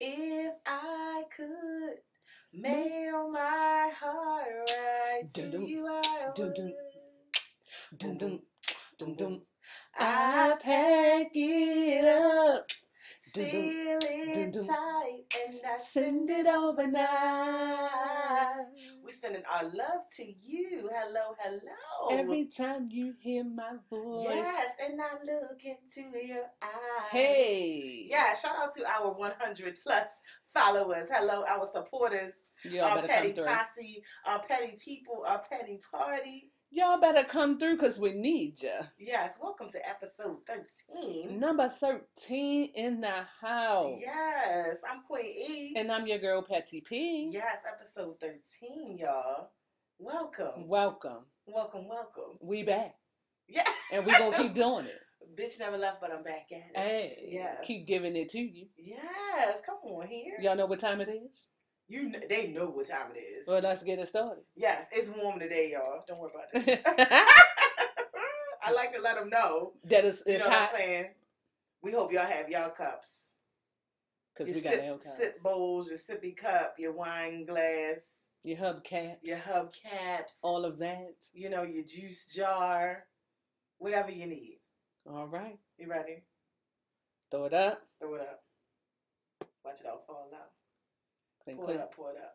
If I could mm-hmm. mail my heart right to Dun, dun, you, I would. dun. Dun, dun, dun, dun. I I pack it up, seal it tight, and I send it overnight. We're sending our love to you. Hello, hello. Every time you hear my voice. yes, and I look into your eyes. Hey. Yeah, shout out to our 100 plus followers. Hello, our supporters, Y'all our petty posse, our petty people, our petty party. Y'all better come through because we need ya. Yes, welcome to episode 13. Number 13 in the house. Yes, I'm Queen E. And I'm your girl, Patty P. Yes, episode 13, y'all. Welcome. Welcome. Welcome, welcome. We back. Yeah. And we going to keep doing it. Bitch never left, but I'm back at it. Hey, yes. keep giving it to you. Yes, come on here. Y'all know what time it is? You kn- they know what time it is. Well, let's get it started. yes, it's warm today, y'all. Don't worry about it. that I like to let them know. is You it's know what hot I'm saying? We hope y'all have y'all cups. because Your we got sip, cups. sip bowls, your sippy cup, your wine glass, Your hubcaps. your hubcaps, All of that. you know, your juice jar, whatever you need. All right. You ready? Throw it up. Throw it up. Watch it all fall out. Clink, Pour it up, pour it up.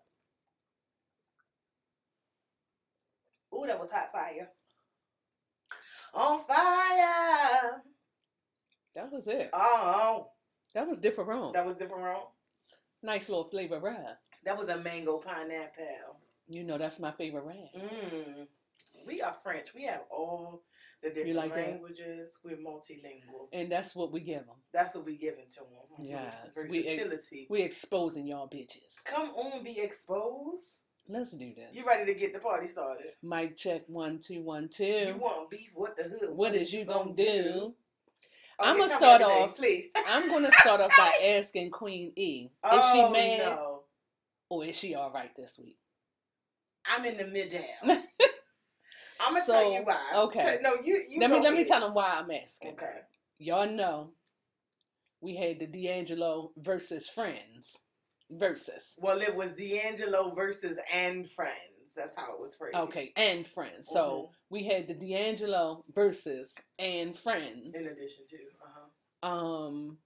Ooh, that was hot fire. On fire. That was it. Oh, That was different. that was different wrong. Nice little flavor ride. That was a mango pineapple. You know that's my favorite ride. Mm. We are French. We have all the different like that? languages. We're multilingual. And that's what we give them. That's what we giving to them. Oh yes, we- Versatility. We exposing y'all bitches. Come on, be exposed. Let's do this. You ready to get the party started? Mic check one two one two. You want beef? What the hood? What is you gonna do? Okay, I'ma start everything, off- please. I'm gonna start off by asking Queen E. Is oh, she mad No. or is she all right this week? I'm in the middle. I'm gonna So, tell you why. okay. No, you. you let me let me ahead. tell them why I'm asking. Okay. Y'all know we had the D'Angelo versus Friends versus. Well, it was D'Angelo versus and friends. That's how it was phrased. Okay, and Friends. So we had the D'Angelo versus and Friends. In addition to. Uh-huh. Um,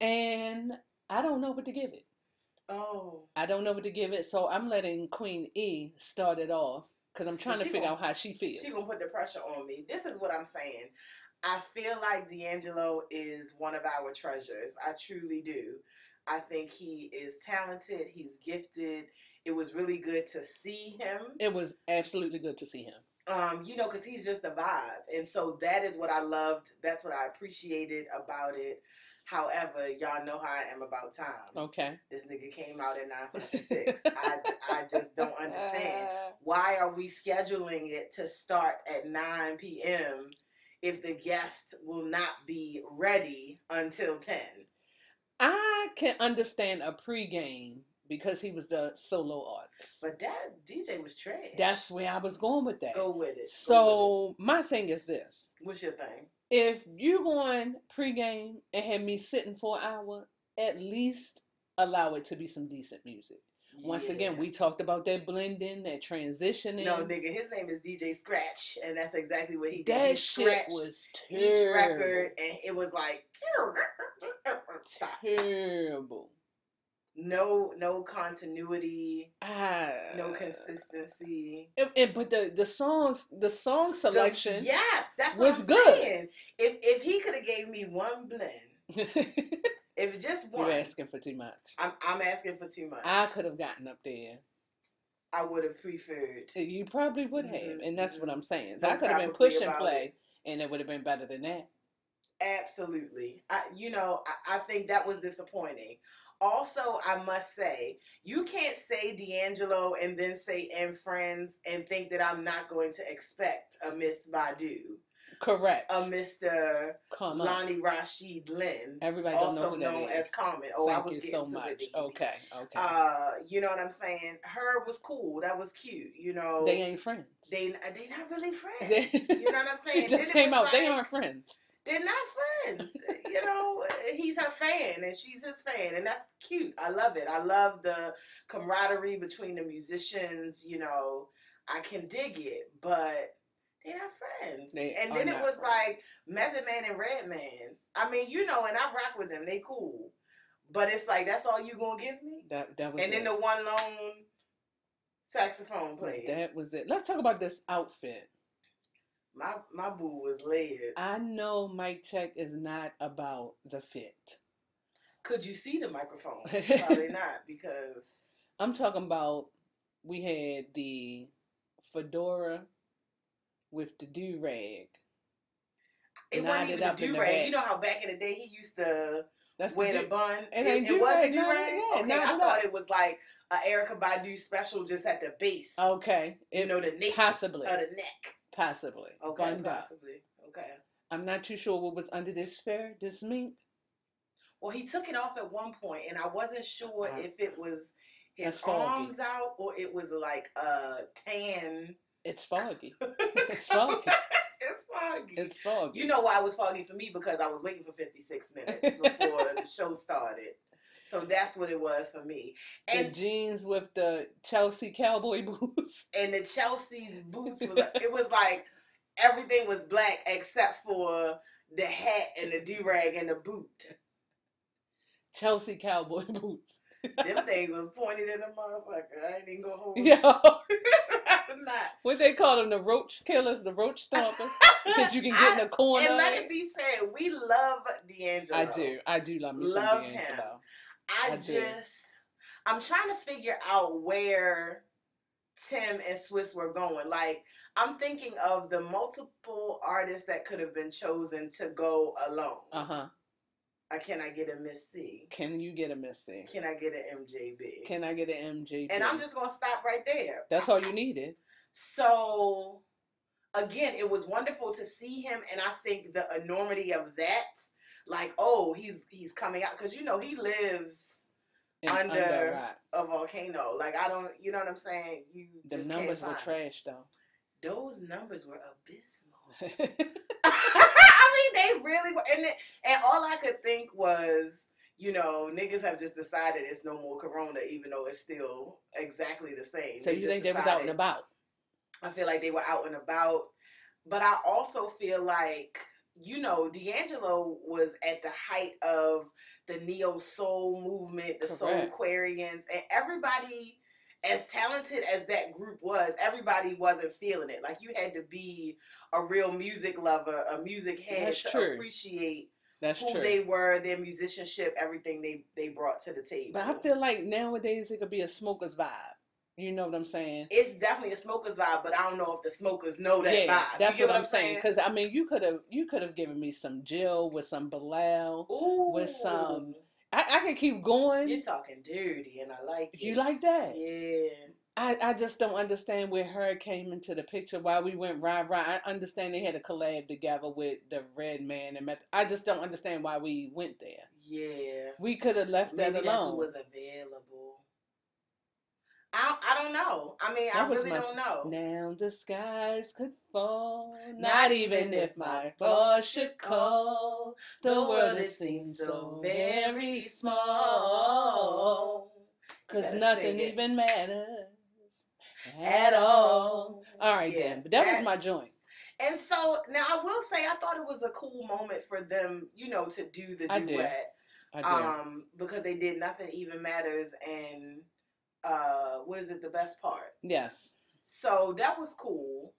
and I don't know what to give it. Oh. I don't know what to give it, so I'm letting Queen E start it off because I'm So trying to she figure gon- out how she feels. She gonna put the pressure on me. This is what I'm saying. I feel like D'Angelo is one of our treasures. I truly do. I think he is talented. He's gifted. It was really good to see him. it was absolutely good to see him. Um, you know, because he's just a vibe, and so that is what I loved. That's what I appreciated about it. However, y'all know how I am about time. Okay. This nigga came out at nine fifty six. I I just don't understand. why are we scheduling it to start at 9 p.m. if the guest will not be ready until 10? I can understand a pregame because he was the solo artist. But that DJ was trash. That's where I was going with that. Go with it. Go with So my thing is this: what's your thing? If you going pregame and have me sitting for an hour, at least allow it to be some decent music. Once again, we talked about that blending, that transitioning. No, nigga, his name is DJ Scratch, and that's exactly what he did. that he shit was each record, and it was like. Terrible. No, no continuity, Ah, no consistency. and- and- but the the songs, the song The- selection. yes, that's what was I'm good. saying. If if he could have gave me one blend, if just one, You're asking for too much. I'm I'm asking for too much. I could have gotten up there. I would have preferred. You probably would have, Mhm, and that's what mhm. I'm saying. So No I could have been push and play, and it would have been better than that. Absolutely. I, you know, I, I think that was disappointing. Also, I must say, you can't say D'Angelo and then say and friends and think that I'm not going to expect a Miss Badu, Correct. a Mr. Come on. Lonnie Rashid Lynn, Everybody don't know also who known is. as Common. Oh, I was you getting so much. Okay, okay. Uh, you know what I'm saying? H.E.R. was cool. That was cute. You know, they ain't friends. they they not really friends. You know what I'm saying? she just came out. they aren't friends. They're not friends. you know, eh, he's her fan and she's his fan, and that's cute. I love it. I love the camaraderie between the musicians. You know, I can dig it, but they're not friends. They and then it was like. Method Man and Redman. I mean, you know, and I rock with them. They cool, but it's like that's all you gonna give me. that that was And then the one lone saxophone player. That was it. Let's talk about this outfit. My my boo was layered. I know Mic Check is not about the fit. Could you see the microphone? Probably not because I'm talking about we had the fedora with the do rag. it wasn't even a up in the do rag. You know how back in the day he used to That's wear the the bun. It It, it, was a do-rag, do rag. Okay, I thought it was like a Erykah Badu special just at the base. Okay, you it, know the neck, possibly, of the neck. Possibly. Okay, up. possibly. Okay. I'm not too sure what was under this fair, this mink. Well, he took it off at one point, and I wasn't sure Uh, if it was his arms out or it was like a tan. It's foggy. It's foggy. it's foggy. It's foggy. You know why it was foggy for me because I was waiting for 56 minutes before the show started. So that's what it was for me. the And jeans with the Chelsea cowboy boots. and the Chelsea boots was it was like everything was black except for the hat and the do rag and the boot. Chelsea cowboy boots. Them things was pointed in the motherfucker. I ain't even gonna hold Yo. I was not. what they call them, the roach killers, the roach stompers, because you can get in the corner. And let it be said, we love D'Angelo. I do, I do love me Love some him. I, I just, I'm trying to figure out where Tim and Swizz were going. Like, I'm thinking of the multiple artists that could have been chosen to go alone. Uh huh. I can I get a Missy? Can you get a Missy? Can I get an MJB? Can I get an MJB? and I'm just gonna stop right there. That's all you needed. So again, it was wonderful to see him, and I think the enormity of that, like, oh, he's he's coming out because you know he lives And Under- rock. a volcano. Like I don't, you know what I'm saying? You The just numbers were trash though. Those numbers were abysmal. I mean, they really were, and and all I could think was. You know, niggas have just decided it's no more corona, even though it's still exactly the same. so you just think they was out and about? I feel like they were out and about. But I also feel like, you know, D'Angelo was at the height of the neo soul movement, the soul Correct. Aquarians, and everybody, as talented as that group was, everybody wasn't feeling it. Like you had to be a real music lover, a music head That's to true. appreciate That's who true. they were, their musicianship, everything they they brought to the table. But I feel like nowadays it could be a smoker's vibe. You know what I'm saying? it's definitely a smoker's vibe, but I don't know if the smokers know that yeah, vibe. that's what get I'm saying. Because I mean, you could have you could have given me some Jill with some Bilal. Ooh. with some- I, I can keep going. You're talking dirty, and I like it. You like that? Yeah. I, I just don't understand where H.E.R. came into the picture. Why we went rah rah. I understand they had a collab together with the Redman and Meth. I just don't understand why we went there. Yeah. We could have left Maybe that that's alone. was available. I I don't know. I mean, I That was really don't know. Now the skies could fall, Not not, even if my boss should call. The world it seems so very small, cause nothing even matters At all. all. Right Yeah, then, but that, that- was my joint. And so now I will say I thought it was a cool moment for them, you know, to do the I did. duet. I did. Um, because they did nothing even matters and uh what is it, the best part? yes, So that was cool.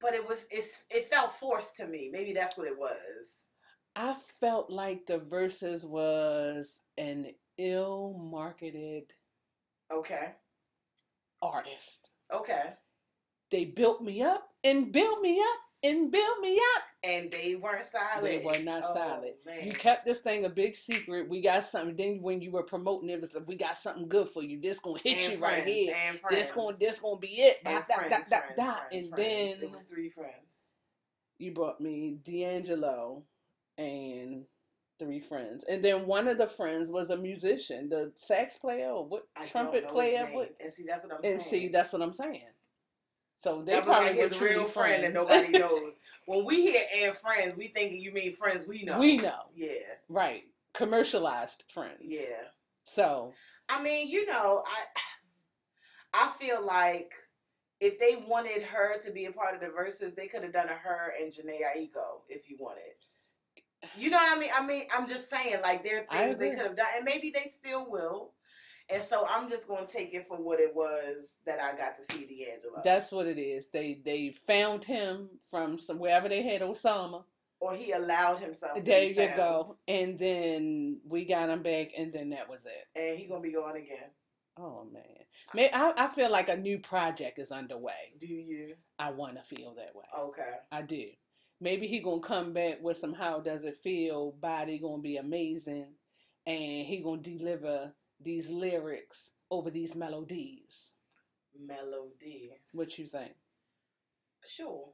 But it was it's it felt forced to me. Maybe that's what it was. I felt like the Verzuz was an ill marketed Okay. artist. Okay. They built me up and built me up and build me up. And they weren't solid. They were not Oh, solid. Man. You kept this thing a big secret. We got something. Then when you were promoting it, it was like, we got something good for you. This gonna hit And you right here. And This gonna this gonna be it. and dot, friends, dot, dot, friends, friends, And friends. then it was three friends. you brought me D'Angelo and three friends, and then one of the friends was a musician, the sax player or what I trumpet player. What? And see, that's what I'm And saying. see, that's what I'm saying. So they That was probably his real friend that friends. nobody knows. when we hear and friends, we think you mean friends we know. we know, Yeah, right? Commercialized friends. yeah. So I mean, you know, I I feel like if they wanted her to be a part of the Verzuz, they could have done a H.E.R. and Jhené Aiko if you wanted. You know what I mean? I mean, I'm just saying, like there are things they could have done, and maybe they still will. And so I'm just gonna take it for what it was that I got to see D'Angelo. that's what it is. They they found him from some wherever they had Osama. or he allowed himself. To There you found, go. And then we got him back, and then that was it. And he gonna be gone again. Oh man, May I, I feel like a new project is underway. Do you? I want to feel that way. Okay. I do. Maybe he gonna come back with some how does it feel? Body gonna be amazing, and he gonna deliver these lyrics over these melodies. Melody. What you think? Sure.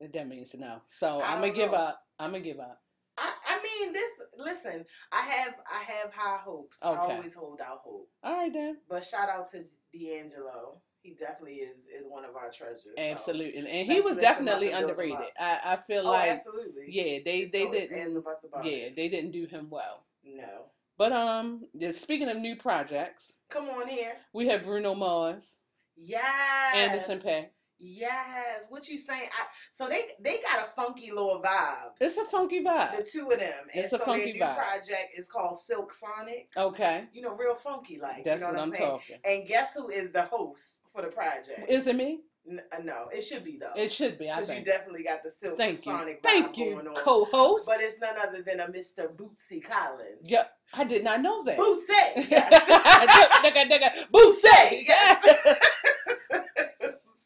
That means no. So I I'm gonna give know. up. I'm gonna give up. I, I mean this listen, I have I have high hopes. I always hold out hope. All right then. But shout out to D'Angelo. He definitely is is one of our treasures. so- Absolutely, and he was lift him up definitely and build him underrated. I I feel Oh, like absolutely. yeah, they they no ifs, ands, or didn't yeah they didn't do him well. No. But um, just speaking of new projects, Come on here. we have Bruno Mars, Yes. Anderson Paak. Yes. What you saying? I, so they they got a funky little vibe. It's a funky vibe. The two of them. And It's a so funky their new vibe. project is called Silk Sonic. Okay, You know, real funky like. that's you know what, what, I'm I'm saying? talking. And guess who is the host for the project? Is it me? N- uh, no, it should be though. It should be. I Because you definitely got the Silk Thank you. Sonic vibe Thank you, going on. co-host. But it's none other than a Mr. Bootsy Collins. yeah, I did not know that. Bootsy! Yes. Bootsy! Yes.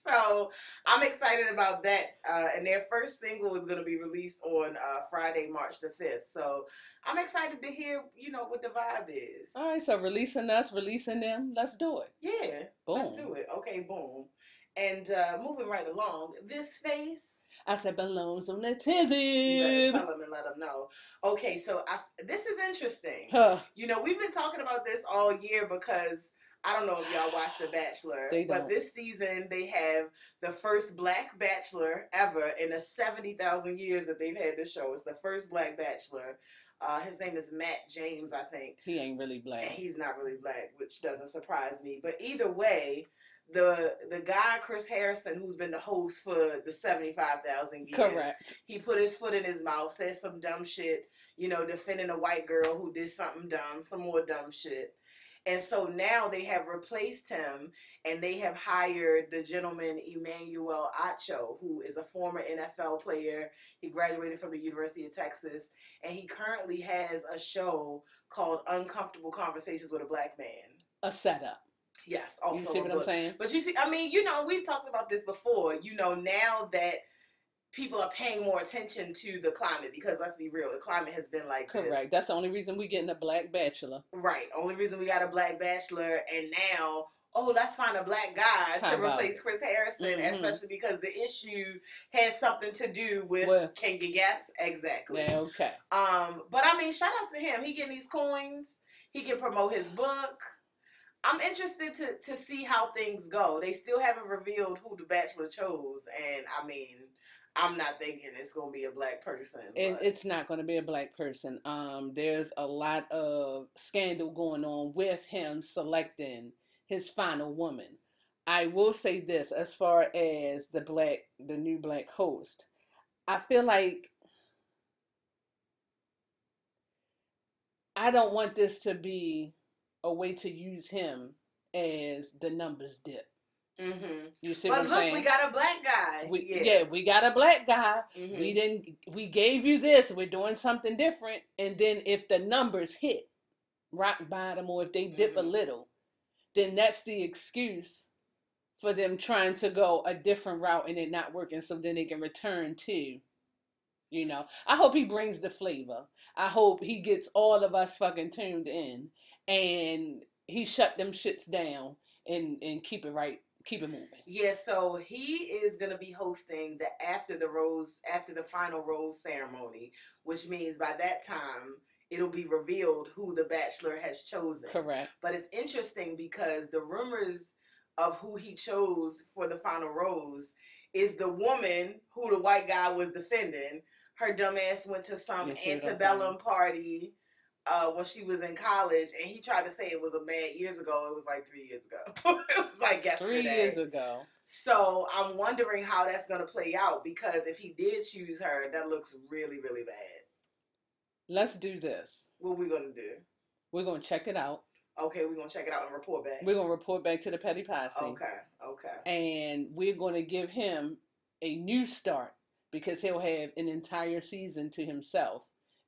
so I'm excited about that. Uh, and their first single is going to be released on uh, Friday, March the 5th. So I'm excited to hear, you know, what the vibe is. All right, so releasing us, releasing them. Let's do it. Yeah, Boom. let's do it. Okay, boom. And uh, moving right along, this face. I said balloons on the tizzy. tell them and let them know. Okay, so I, this is interesting. Huh. You know, we've been talking about this all year because I don't know if y'all watched The Bachelor, They but this season they have the first black bachelor ever in the 70,000 years that they've had the show. It's the first black bachelor. Uh, his name is Matt James, I think. He ain't really And black. he's not really black, which doesn't surprise me. But either way, the the guy Chris Harrison, who's been the host for the seventy five thousand years, Correct. he put his foot in his mouth, said some dumb shit, you know, defending a white girl who did something dumb, some more dumb shit. And so now they have replaced him and they have hired the gentleman Emmanuel Acho, who is a former NFL player. He graduated from the University of Texas and he currently has a show called Uncomfortable Conversations with a Black Man. A setup. Yes, also You see what I'm book. saying? But you see, I mean, you know, we've talked about this before. You know, now that people are paying more attention to the climate, because let's be real, the climate has been like Correct. this. That's the only reason we getting a black bachelor. Right. Only reason we got a black bachelor, and now, oh, let's find a black guy How to replace Chris Harrison, Mhm. especially because the issue has something to do with. With- can you guess exactly? Yeah, okay. Um, but I mean, shout out to him. He getting these coins. He can promote his book. I'm interested to to see how things go. They still haven't revealed who the Bachelor chose, and I mean, I'm not thinking it's gonna be a black person. It, it's not going to be a black person. Um, there's a lot of scandal going on with him selecting his final woman. I will say this as far as the black, the new black host. I feel like I don't want this to be a way to use him as the numbers dip. Mhm. You see But what I'm look, saying? we got a black guy. We- yeah. yeah, we got a black guy. Mhm. We didn't. We gave you this. We're doing something different. And then if the numbers hit rock bottom, or if they dip a Mhm. little, then that's the excuse for them trying to go a different route and it not working. So then they can return to. You know, I hope he brings the flavor. I hope he gets all of us fucking tuned in, and he shut them shits down and and keep it right, keep it moving. Yeah, so he is gonna be hosting the after the rose after the final rose ceremony, which means by that time it'll be revealed who the bachelor has chosen. Correct. But it's interesting because the rumors of who he chose for the final rose is the woman who the white guy was defending. Her dumbass went to some You see what I'm antebellum party uh, when she was in college, and he tried to say it was a man years ago. It was like three years ago. it was like yesterday. Three years ago. So I'm wondering how that's gonna play out because if he did choose her, that looks really, really bad. Let's do this. What we gonna do? We're gonna check it out. Okay, we're gonna check it out and report back. We're gonna report back to the petty posse. Okay, okay. And we're gonna give him a new start because he'll have an entire season to himself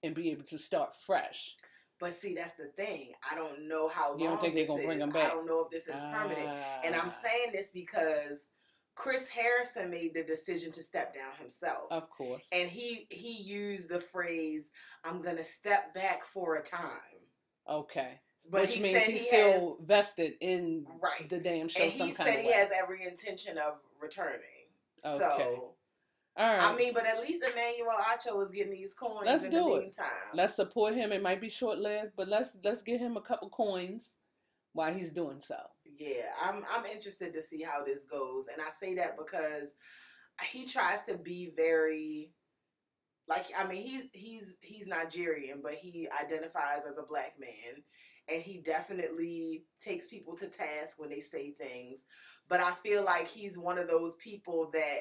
and be able to start fresh. But see, that's the thing. I don't know how long You don't think they're gonna is. bring him back. I don't know if this is permanent. And Ah, I'm saying this because Chris Harrison made the decision to step down himself. of course. And he he used the phrase, "I'm gonna step back for a time." okay. But Which he means he's he still vested in right. the damn show and some he said he way. has every intention of returning. Okay. So All right. I mean, but at least Emmanuel Acho is getting these coins Let's in do the it. meantime. let's support him. It might be short lived, but let's let's get him a couple coins while he's doing so. yeah, I'm I'm interested to see how this goes, and I say that because he tries to be very like I mean he's he's he's Nigerian, but he identifies as a black man, and he definitely takes people to task when they say things. But I feel like he's one of those people that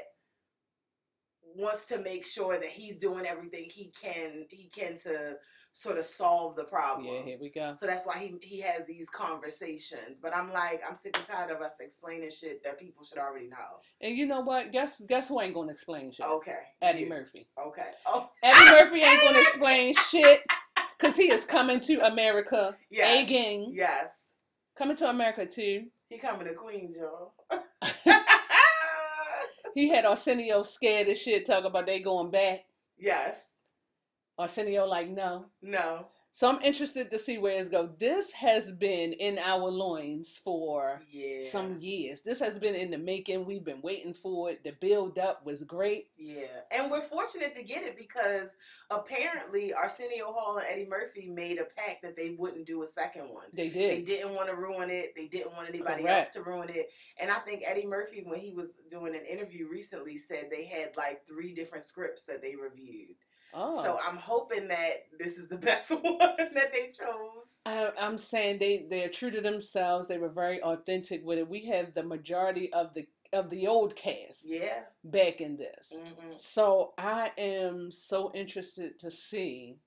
wants to make sure that he's doing everything he can he can to sort of solve the problem. Yeah, here we go. So that's why he he has these conversations. But I'm like, I'm sick and tired of us explaining shit that people should already know. And you know what? Guess guess who ain't gonna explain shit? Okay. Eddie. Murphy. Okay. Oh Eddie Murphy ain't gonna explain shit because he is coming to America yes. again. Yes. Coming to America too. He coming to Queens, y'all. He had Arsenio scared as shit, talking about they going back. yes. Arsenio like no. No. So I'm interested to see where it's go. This has been in our loins for Yeah. some years. This has been in the making. We've been waiting for it. The build up was great. Yeah, and we're fortunate to get it because apparently Arsenio Hall and Eddie Murphy made a pact that they wouldn't do a second one. They did. They did. didn't want to ruin it. They didn't want anybody Correct. else to ruin it. And I think Eddie Murphy, when he was doing an interview recently, said they had like three different scripts that they reviewed. Oh. So I'm hoping that this is the best one that they chose. I, I'm saying they they're true to themselves. They were very authentic with it. We have the majority of the of the old cast Yeah. back in this. hmm So I am so interested to see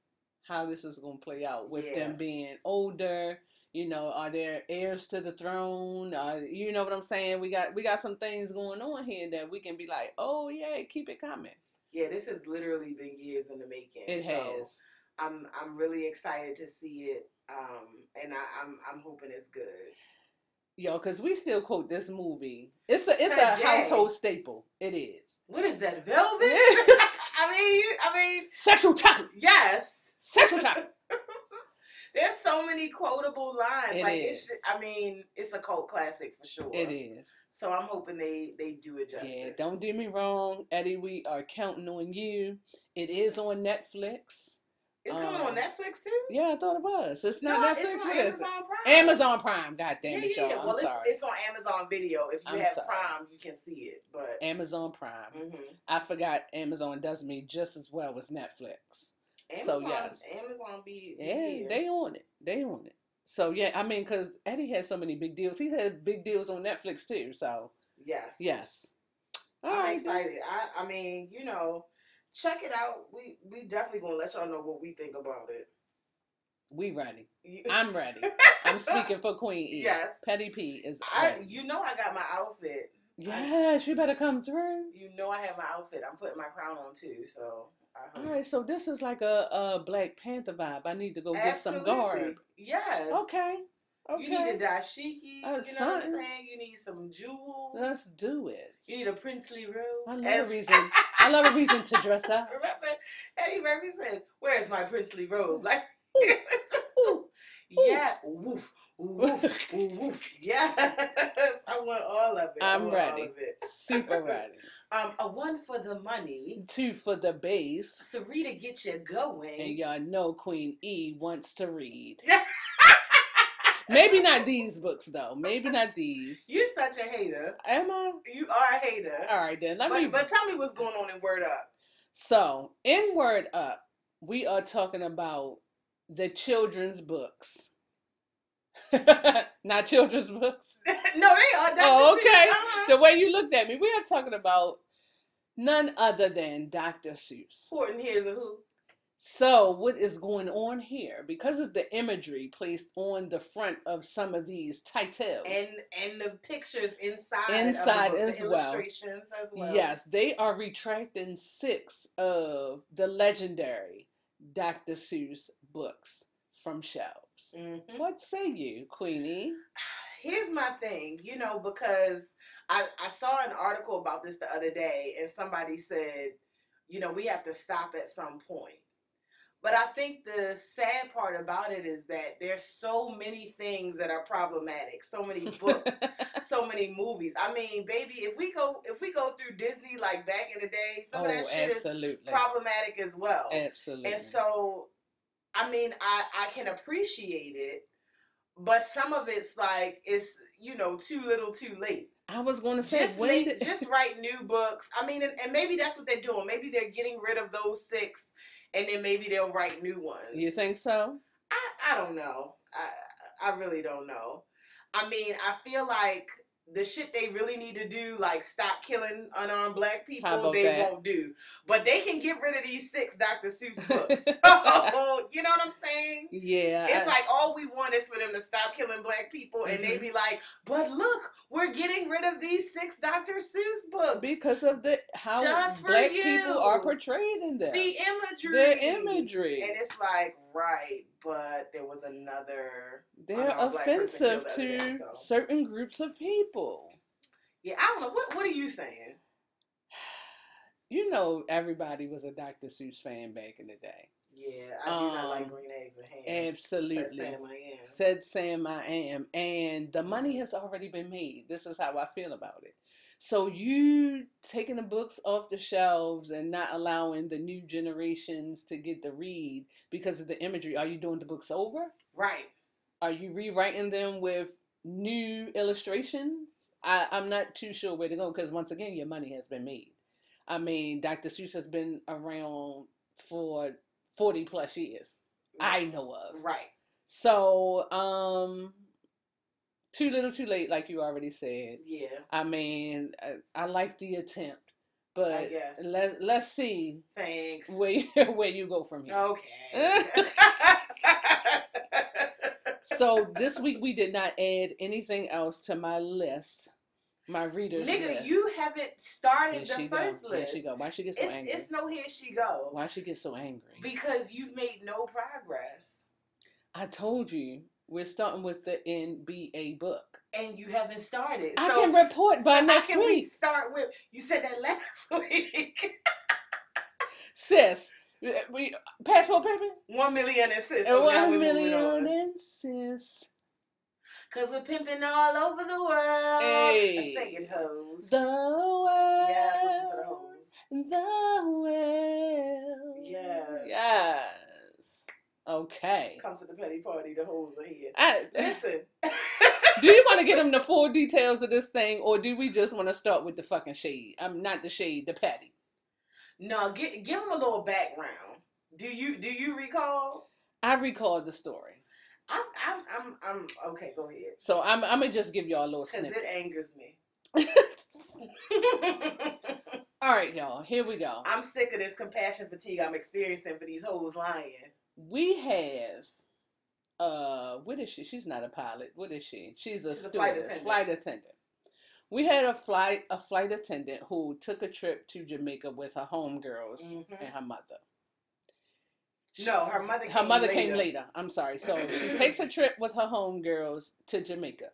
how this is going to play out with Yeah. them being older. You know, are there heirs to the throne? Uh, you know what I'm saying? We got we got some things going on here that we can be like, oh yeah, keep it coming. Yeah, this has literally been years in the making. It so has. I'm I'm really excited to see it. Um, and I, I'm I'm hoping it's good. Yo, because we still quote this movie. It's a it's Today. a household staple. It is. What is that, Velvet? I mean, you, I mean, Sexual chocolate. yes. Sexual chocolate. There's so many quotable lines. It like is. it's, I mean, it's a cult classic for sure. It is. So I'm hoping they they do it justice. Yeah, don't do me wrong, Eddie. We are counting on you. It is on Netflix. It's coming um, on Netflix too. Yeah, I thought it was. It's not no, Netflix. it's on Amazon? Prime. Amazon Prime. God damn Yeah, it, yeah, y'all. yeah. I'm Well, it's, sorry. it's on Amazon Video. If you I'm have sorry. Prime, you can see it. But Amazon Prime. Mm-hmm. I forgot Amazon does me just as well as Netflix. So, yes. Amazon be, be Yeah, here. they on it. They on it. So yeah, I mean, cause Eddie had so many big deals. He had big deals on Netflix too. So yes, yes. All I'm right, excited. I, I mean, you know, check it out. We we definitely gonna let y'all know what we think about it. We ready. I'm ready. I'm speaking for Queen E. Yes. Petty P is. I, ready. you know, I got my outfit. Yes, you better come through. You know, I have my outfit. I'm putting my crown on too. So, I All hope. so this is like a, a Black Panther vibe. I need to go get some garb. Yes. Okay. Okay. You need a dashiki. Uh, you know what I'm saying? You need some jewels. Let's do it. You need a princely robe. I love As- a reason. I love a reason to dress up. Remember, Eddie Murphy said, "Where's my princely robe?" Like, Ooh, yeah, woof, woof, woof. Yes, I want all of it. I'm ready. It. super ready. Um, a one for the money. Two for the base. So Rita, get you going, And y'all know Queen E wants to read. Maybe not these books though. Maybe not these. You're such a hater. Am I? You are a hater. All right then. Let but, me. but tell me what's going on in Word Up. So in Word Up, we are talking about the children's books. not children's books. no, they are. Dr. Oh, okay. Uh-huh. The way you looked at me, we are talking about none other than Dr. Seuss. Horton Hears a Who. So, what is going on here? Because of the imagery placed on the front of some of these titles, And and the pictures inside. Inside of the book, as well. Illustrations as well. yes, they are retracting six of the legendary Dr. Seuss books from shelves. Mhm. What say you, Queenie? here's my thing, you know, because I, I saw an article about this the other day and somebody said, you know, we have to stop at some point. But I think the sad part about it is that there's so many things that are problematic, so many books, so many movies. I mean, baby, if we go if we go through Disney like back in the day, some oh, of that shit is absolutely. problematic as well. Absolutely. And so, I mean, I I can appreciate it, but some of it's like it's you know too little, too late. I was going to say, Just make, did- just write new books. I mean, and, and maybe that's what they're doing. Maybe they're getting rid of those six, and then maybe they'll write new ones. you think so? I I don't know. I I really don't know. I mean, I feel like the shit they really need to do, like stop killing unarmed black people, they that? won't do. But they can get rid of these six Dr. Seuss books. so you know what I'm saying? Yeah. It's I- like all we want is for them to stop killing black people, and they Mhm. be like, "But look, we're getting rid of these six Dr. Seuss books because of the how Just for black people are portrayed in them. the imagery, The imagery. and it's like right, but there was another. They're unarmed black person offensive killed the other to day, so. certain groups of people. Yeah, I don't know. What What are you saying? You know, everybody was a Dr. Seuss fan back in the day. Yeah, I do not like Um, green eggs and ham. Absolutely. Said Sam I am. Said Sam I am. And the money has already been made. This is how I feel about it. So you taking the books off the shelves and not allowing the new generations to get to read because of the imagery. Are you doing the books over? Right. Are you rewriting them with new illustrations? I, I'm not too sure where to go because once again, your money has been made. I mean, Dr. Seuss has been around for 40 plus years. I know of. Right. So, um, too little, too late, like you already said. Yeah. I mean, I, I like the attempt, but let let's see Thanks. where you, where you go from here. Okay. So this week we did not add anything else to my list, my readers Nigga, list. you haven't started the first go. Here list. she go. Why she get so It's, angry? it's no here she go. Why she get so angry? Because you've made no progress. I told you we're starting with the NBA book. And you haven't started. I so, can report by so next how can we week, start with you said that last week. sis. We passport paper. one million and sis. And one million on. and sis. Cause we're pimping all over the world. Hey. Say it, hoes. The world. yes, the hoes. The world. Yes. Yes. Okay. Come to the petty party, the hoes are here. I, Listen. do you want to get them the full details of this thing, or do we just want to start with the fucking shade? I'm not the shade, the patty. no, give give them a little background. Do you do you recall? I recall the story, I'm I'm I'm, I'm okay. Go ahead, so I'm I'm gonna just give y'all a little because snippet. it angers me. All right, y'all. Here we go. I'm sick of this compassion fatigue I'm experiencing for these hoes lying. We have. Uh, what is she? She's not a pilot. What is she? She's a She's a flight attendant. flight attendant. We had a flight a flight attendant who took a trip to Jamaica with her homegirls Mhm. and her mother. No, her mother. her came mother later. came later. I'm sorry. So she takes a trip with her homegirls to Jamaica.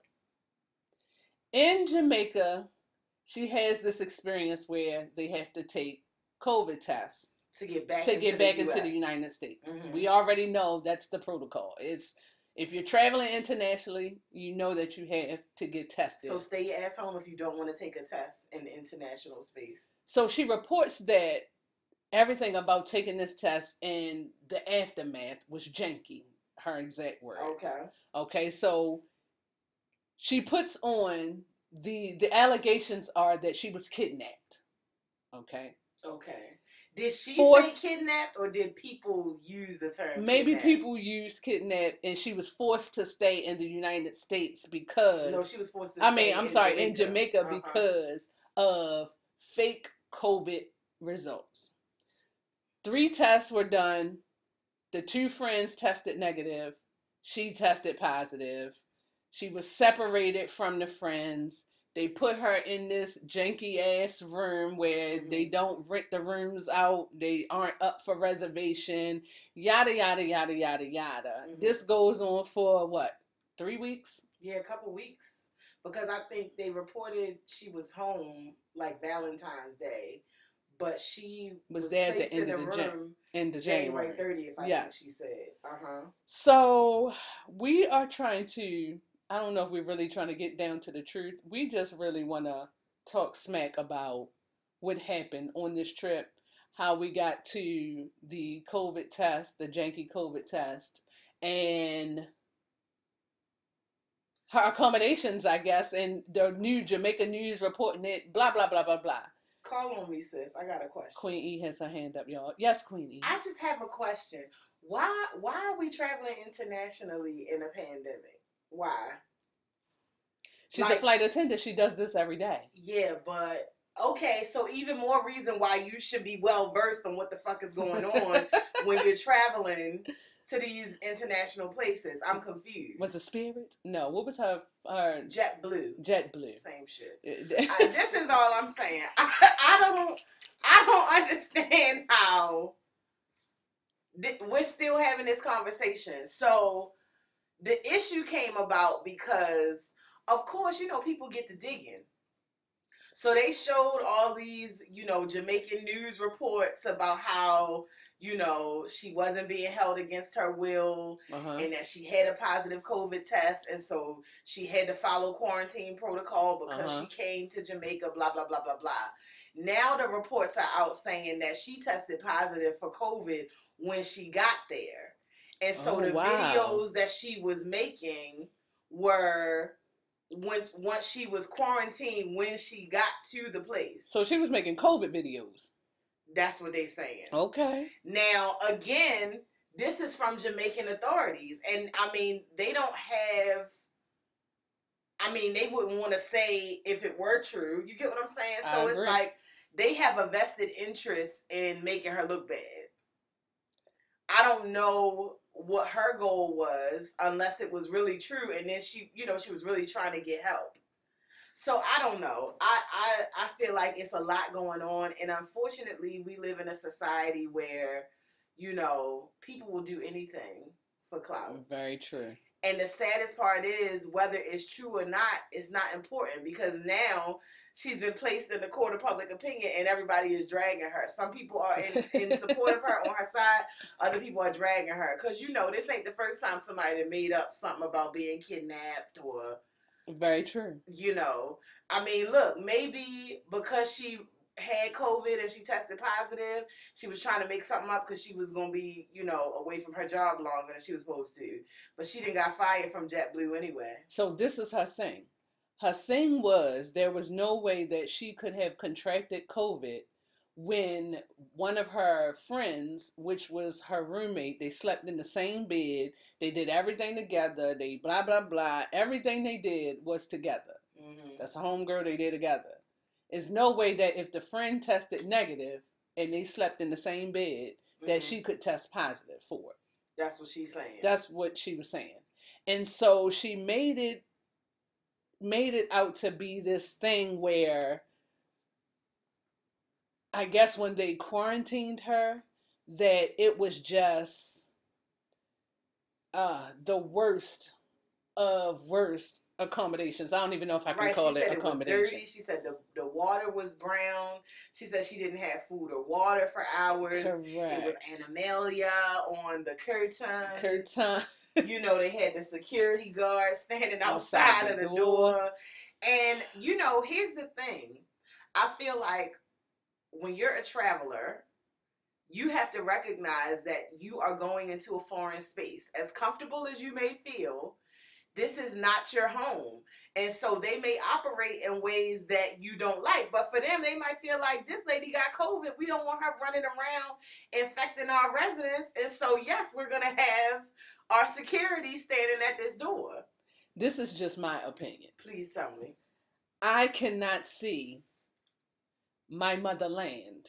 In Jamaica, she has this experience where they have to take COVID tests to get back to into get back the into the United States. Mhm. We already know that's the protocol. It's if you're traveling internationally, you know that you have to get tested. So stay your ass home if you don't want to take a test in the international space. So she reports that everything about taking this test and the aftermath was janky. her exact words. Okay. Okay, so she puts on the the allegations are that she was kidnapped. Okay. Okay. Did she Forced- say kidnapped or did people use the term? Maybe kidnapped? people used kidnapped and she was forced to stay in the United States because No, she was forced to. I mean, I'm sorry, in Jamaica Uh-huh. because of fake COVID results. Three tests were done. The two friends tested negative. She tested positive. She was separated from the friends. They put her in this janky ass room where they don't rent the rooms out. They aren't up for reservation. Yada yada yada yada yada. Mhm. This goes on for what? Three weeks? Yeah, a couple weeks. Because I think they reported she was home like Valentine's Day, but she Was was, there at the end of the room In the January January. thirtieth. I Yes. think she said. Uh huh. So we are trying to. I don't know if we're really trying to get down to the truth. We just really want to talk smack about what happened on this trip, how we got to the COVID test, the janky COVID test, and her accommodations, I guess, and the new Jamaica News reporting it. Blah blah blah blah blah. Call on me, sis. I got a question. Queen E has her hand up, y'all. Yes, Queen E. I just have a question. Why why are we traveling internationally in a pandemic? Why? She's a flight attendant. She does this every day. Yeah, but okay, so even more reason why you should be well versed on what the fuck is going on when you're traveling to these international places. I'm confused. Was it Spirit? No. What was her her JetBlue? JetBlue? Same shit. I, this is all I'm saying. I, I don't I don't understand how th- we're still having this conversation. So the issue came about because of course, you know, people get to digging. So they showed all these, you know, Jamaican news reports about how, you know, she wasn't being held against her will uh-huh. and that she had a positive COVID test, and so she had to follow quarantine protocol because Uh-huh. she came to Jamaica, blah, blah, blah, blah, blah. Now the reports are out saying that she tested positive for COVID when she got there. And so Oh, the wow. videos that she was making were when once she was quarantined when she got to the place. So she was making COVID videos. That's what they saying. Okay. Now, again, this is from Jamaican authorities. And I mean, they don't have, I mean, they wouldn't want to say if it were true. You get what I'm saying? I So it's agree. like they have a vested interest in making her look bad. I don't know what her goal was unless it was really true and then she you know she was really trying to get help. So i don't know. I, I i feel like it's a lot going on and unfortunately we live in a society where you know people will do anything for clout. Very true. and the saddest part is whether it's true or not is not important because now she's been placed in the court of public opinion and everybody is dragging her. Some people are in, in support of her on her side, other people are dragging her. Because you know, this ain't the first time somebody made up something about being kidnapped or, Very true. you know. I mean, look, maybe because she had COVID and she tested positive, she was trying to make something up because she was going to be, you know, away from her job longer than she was supposed to. But she didn't got fired from JetBlue anyway. So this is her thing. Her thing was there was no way that she could have contracted COVID when one of her friends, which was her roommate, they slept in the same bed. They did everything together. They blah blah blah. Everything they did was together. Mm-hmm. That's a homegirl they did together. There's no way that if the friend tested negative and they slept in the same bed, that Mhm. she could test positive for it. That's what she's saying. That's what she was saying. And so she made it made it out to be this thing where I guess when they quarantined her that it was just uh the worst of worst accommodations. I don't even know if I can right, call she it said it was dirty. She said the, the water was brown. She said she didn't have food or water for hours. Correct. It was animalia on the curtain. Curtain. You know, they had the security guard standing outside, of the door. And, you know, here's the thing I feel like when you're a traveler, you have to recognize that you are going into a foreign space. As comfortable as you may feel, this is not your home. And so they may operate in ways that you don't like. But for them, they might feel like this lady got COVID. We don't want her running around infecting our residents. And so, yes, we're going to have our security standing at this door. This is just my opinion. Please tell me. I cannot see my motherland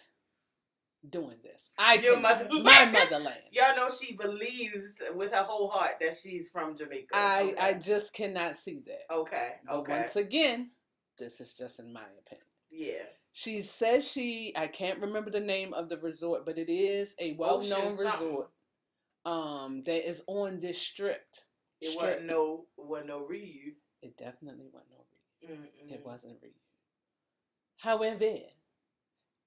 doing this. I Your motherland? my motherland. Y'all know she believes with her whole heart that she's from Jamaica. I okay. I just cannot see that. okay. But Okay. once again, this is just in my opinion. yeah. She says she I can't remember the name of the resort, but it is a well known Ocean something. Um that is on this strip. It Strip. wasn't no wasn't no Ryu. It definitely wasn't no reason. Mm-mm. It wasn't real. However,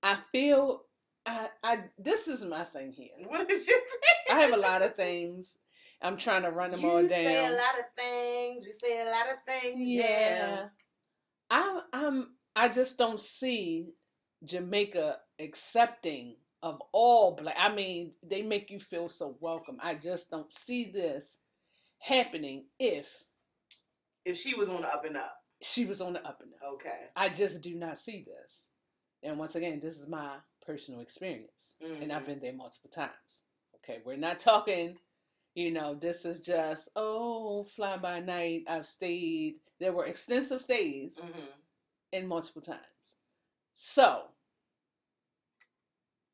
I feel I I this is my thing here. What is your thing? I have a lot of things. I'm trying to run them you all down. You say a lot of things. You say a lot of things. Yeah. Yeah. I'm I'm I just don't see Jamaica accepting of all black I mean, they make you feel so welcome. I just don't see this happening if If she was on the up and up. she was on the up and up. Okay. I just do not see this. And once again, this is my personal experience. And I've Mhm. been there multiple times. Okay, we're not talking, you know, this is just, oh, fly by night. I've stayed. There were extensive stays Mhm. in multiple times. So,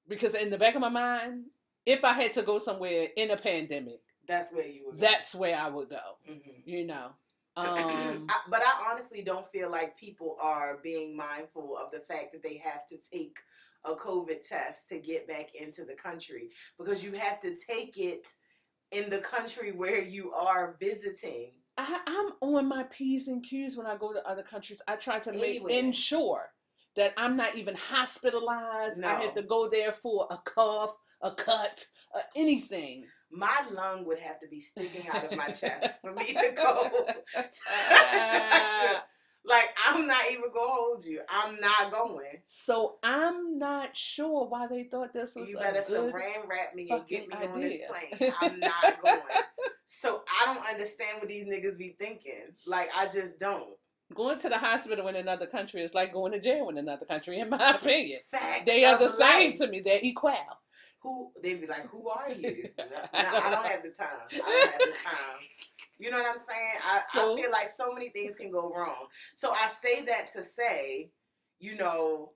because in the back of my mind, if I had to go somewhere in a pandemic, That's where you would. go. that's where I would go, Mhm. you know. Um, I- but I honestly don't feel like people are being mindful of the fact that they have to take a COVID test to get back into the country because you have to take it in the country where you are visiting. I, I'm on my P's and Q's when I go to other countries. I try to make Anywhere. ensure that I'm not even hospitalized. I No. had to go there for a cough, a cut, uh, anything. My lung would have to be sticking out of my chest for me to go. Ah. like I'm not even gonna hold you. I'm not going. so I'm not sure why they thought this was You better saran wrap me and get me fucking on this plane. I'm not going. So I don't understand what these niggas be thinking. Like I just don't. Going to the hospital in another country is like going to jail in another country, in my opinion. Facts. They are the same to me. They're equal. Who they be like, who are you? No, I don't have the time. I don't have the time. You know what I'm saying? I, So- I feel like so many things can go wrong. So I say that to say, you know,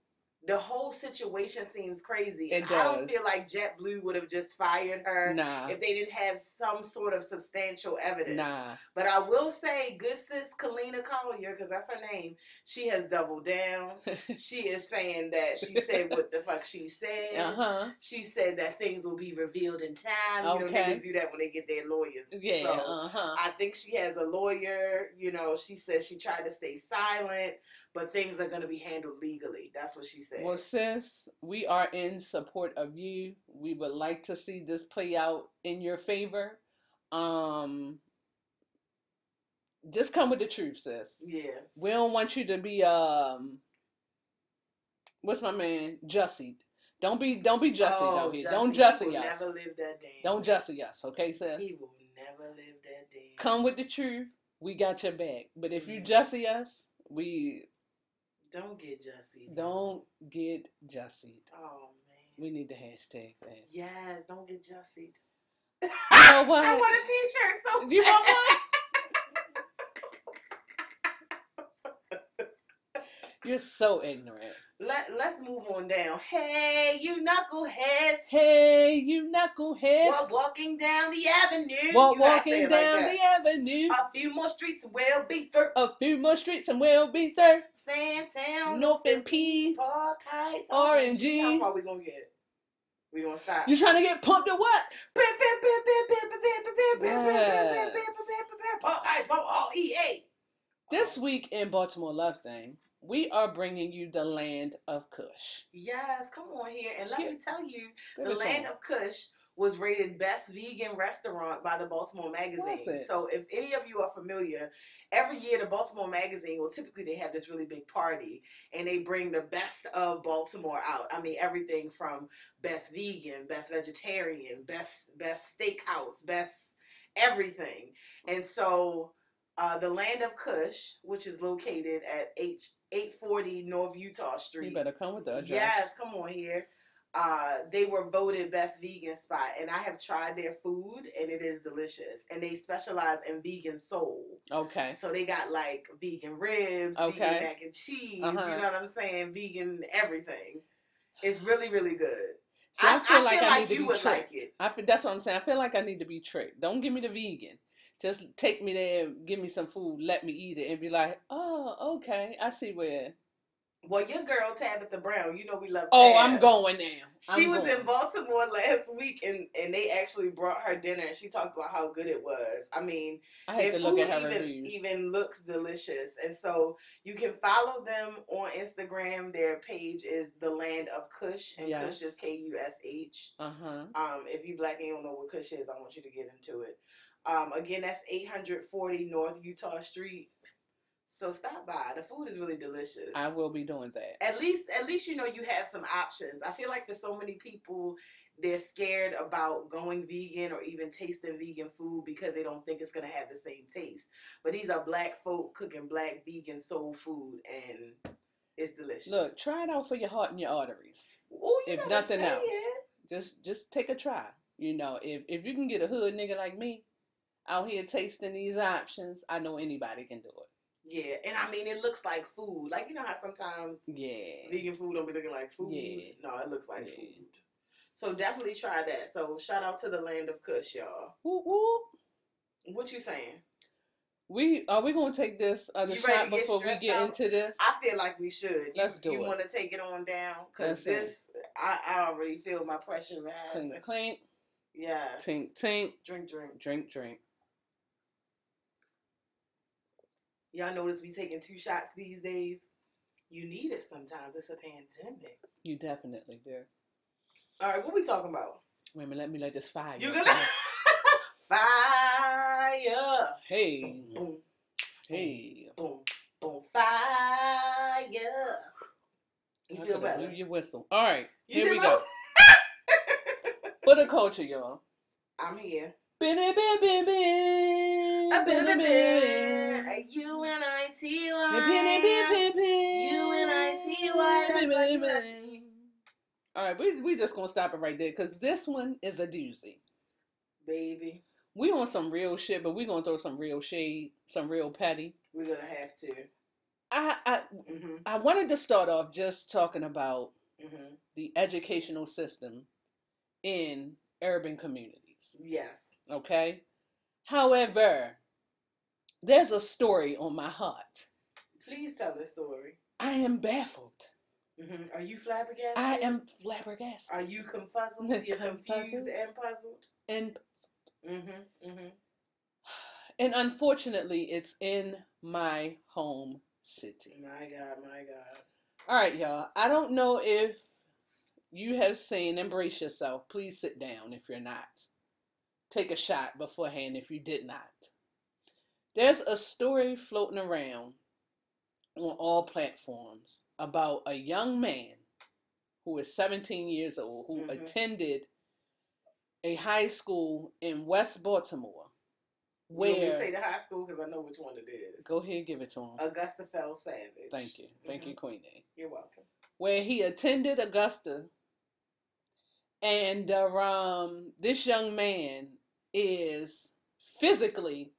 the whole situation seems crazy. It does. I don't feel like JetBlue would have just fired her Nah, if they didn't have some sort of substantial evidence. nah. But I will say, good sis Kalina Collier, because that's her name, she has doubled down. she is saying that she said what the fuck she said. Uh huh. She said that things will be revealed in time. You know, Okay. niggas do that when they get their lawyers. Yeah. So uh huh. I think she has a lawyer. You know, she says she tried to stay silent, but things are going to be handled legally. That's what she said. Well, sis, we are in support of you. We would like to see this play out in your favor. Um, just come with the truth, sis. yeah. We don't want you to be um, what's my man, Jussie. Don't be, don't be Jussie oh, out here. Jussie, Don't he Jussie will us. Never live that day. Don't Jussie us, okay, sis? He will never live that day. Come with the truth. We got your back. But if you Mhm. Jussie us, we Don't get Jussie. don't get Jussie. Oh man. We need the hashtag that. Yes, don't get Jussie. You know what? I want a T-shirt. So You want bad. You're so ignorant. Let Let's move on down. Hey, you knuckleheads! Hey, you knuckleheads. We're walking down the avenue. Walk, You walking it like down the avenue. A few more streets will be through. A few more streets and we'll be there. Sandtown, North and P. Park Heights, R&G. How far we gonna get? We gonna stop. You trying to get pumped or what? Park Heights, Park R E A. This week in Baltimore Love Thing, we are bringing you the land of Kush. Yes, come on here and let Yeah. me tell you, the land of Kush was rated best vegan restaurant by the Baltimore Magazine. So if any of you are familiar, every year the Baltimore Magazine, well, typically they have this really big party and they bring the best of Baltimore out. I mean, everything from best vegan, best vegetarian, best best steakhouse, best everything. And so uh, the Land of Kush, which is located at H eight forty North Utah Street. You better come with the address. Yes, come on here. Uh, they were voted best vegan spot, and I have tried their food, and it is delicious. And they specialize in vegan soul, Okay. so they got like vegan ribs, Okay. vegan mac and cheese. Uh-huh. You know what I'm saying? Vegan everything. It's really, really good. See, I, I- feel I like feel I like need to you be would like tricked. it. I feel, that's what I'm saying. I feel like I need to be tricked. Don't give me the vegan. Just take me there, and give me some food, let me eat it, and be like, oh, okay, I see where. Well, your girl Tabitha Brown, you know we love. Oh, Tab. I'm going now. She I'm was going. in Baltimore last week, and and they actually brought her dinner, and she talked about how good it was. I mean, I had their to look food even reviews. even looks delicious, and so you can follow them on Instagram. Their page is the Land of Kush, and Yes. Kush is K U S H. Uh huh. Um, if you black and you don't know what Kush is, I want you to get into it. Um, again, that's 840 North Utah Street. So stop by. The food is really delicious. I will be doing that. At least, at least you know you have some options. I feel like for so many people, they're scared about going vegan or even tasting vegan food because they don't think it's gonna have the same taste. But these are black folk cooking black vegan soul food, and it's delicious. Look, try it out for your heart and your arteries. Ooh, you if nothing else. it. Just just take a try. You know, if if you can get a hood nigga like me out here tasting these options, I know anybody can do it. Yeah, and I mean it looks like food. Like you know how sometimes Yeah. vegan food don't be looking like food. Yeah. No, it looks like Yeah. food. So definitely try that. So shout out to the land of Kush, y'all. Whoop, whoop. What you saying? We are we gonna take this other You shot get before we get out? into this? I feel like we should. You, Let's do you it. want to take it on down because it. this, I, I already feel my pressure rising. Clink, clink, Yes. tink, tink, Drink, drink. drink, drink. Y'all notice we taking two shots these days. You need it sometimes. It's a pandemic. You definitely do. All right, what we talking about? Wait a minute, let me let this fire. You go. gonna fire? Hey, Boom, hey. boom, boom, fire. You I feel better? your whistle. All right, You here we go. For the culture, y'all. I'm here. Binny, bin, bin, bin. A bit of a Binny, bit. bin. U N I T Y. U N I T Y. That's Bin, right. bin, bin. Unity. All right, we we just gonna stop it right there because this one is a doozy. Baby, We on some real shit, but we gonna throw some real shade, some real petty. we're gonna have to. I I Mhm. I wanted to start off just talking about Mhm. the educational system in urban communities. Yes. Okay. However, there's a story on my heart. Please tell the story. I am baffled. Mhm. Are you flabbergasted? I am flabbergasted. Are you confuzzled? You're confused and puzzled. and Mhm. mm-hmm. and unfortunately, it's in my home city. My God. My God. All right, y'all. I don't know if you have seen Embrace Yourself. Please sit down if you're not. Take a shot beforehand if you did not. There's a story floating around on all platforms about a young man who is 17 years old who Mhm. attended a high school in West Baltimore. You me say the high school because I know which one it is. go ahead, give it to him. Augusta Fells Savage. Thank you, thank you, Mhm. Queenie. You're welcome. where he attended Augusta, and uh, um, this young man is physically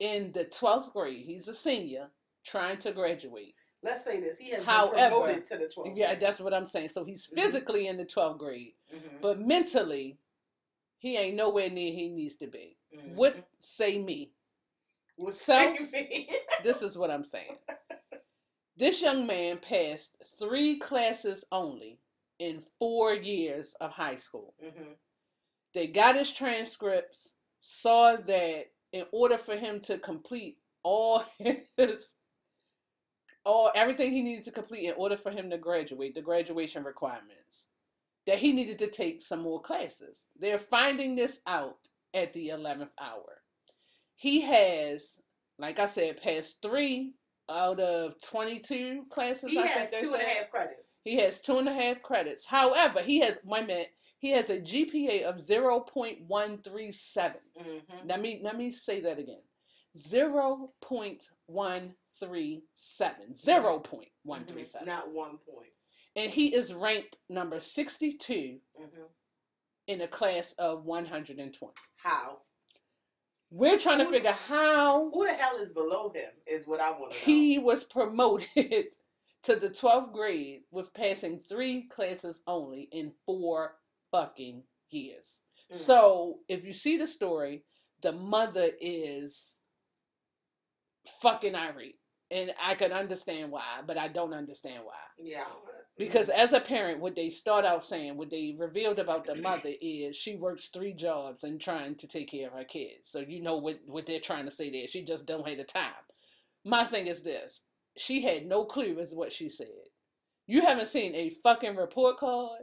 in the twelfth grade. He's a senior, trying to graduate. Let's say this. He has However, been promoted to the 12th. Yeah, that's what I'm saying. So he's Mhm. physically in the twelfth grade, Mhm. but mentally, he ain't nowhere near he needs to be. Mhm. What say me? What self- say me? This is what I'm saying. This young man passed three classes only in four years of high school. They got his transcripts, saw that in order for him to complete all his all everything he needed to complete in order for him to graduate, the graduation requirements, that he needed to take some more classes. They're finding this out at the 11th hour. He has, like I said, passed three out of 22 classes. He I has think two and a half credits. He has two and a half credits. However, he has one minute. He has a GPA of 0.137. Mm-hmm. Let me let me say that again. 0.137. 0.137. Not one point. And he is ranked number 62 Mm-hmm. in a class of 120. How? We're trying to figure how Who the hell is below him? Is what I want to know. he was promoted to the 12th grade with passing three classes only in four fucking years. Mm. So if you see the story, the mother is fucking irate. And I can understand why, but I don't understand why. yeah. Because as a parent, what they start out saying, what they revealed about the mother is she works three jobs and trying to take care of her kids. So you know what, what they're trying to say there. She just don't have the time. My thing is this. She had no clue is what she said. You haven't seen a fucking report card.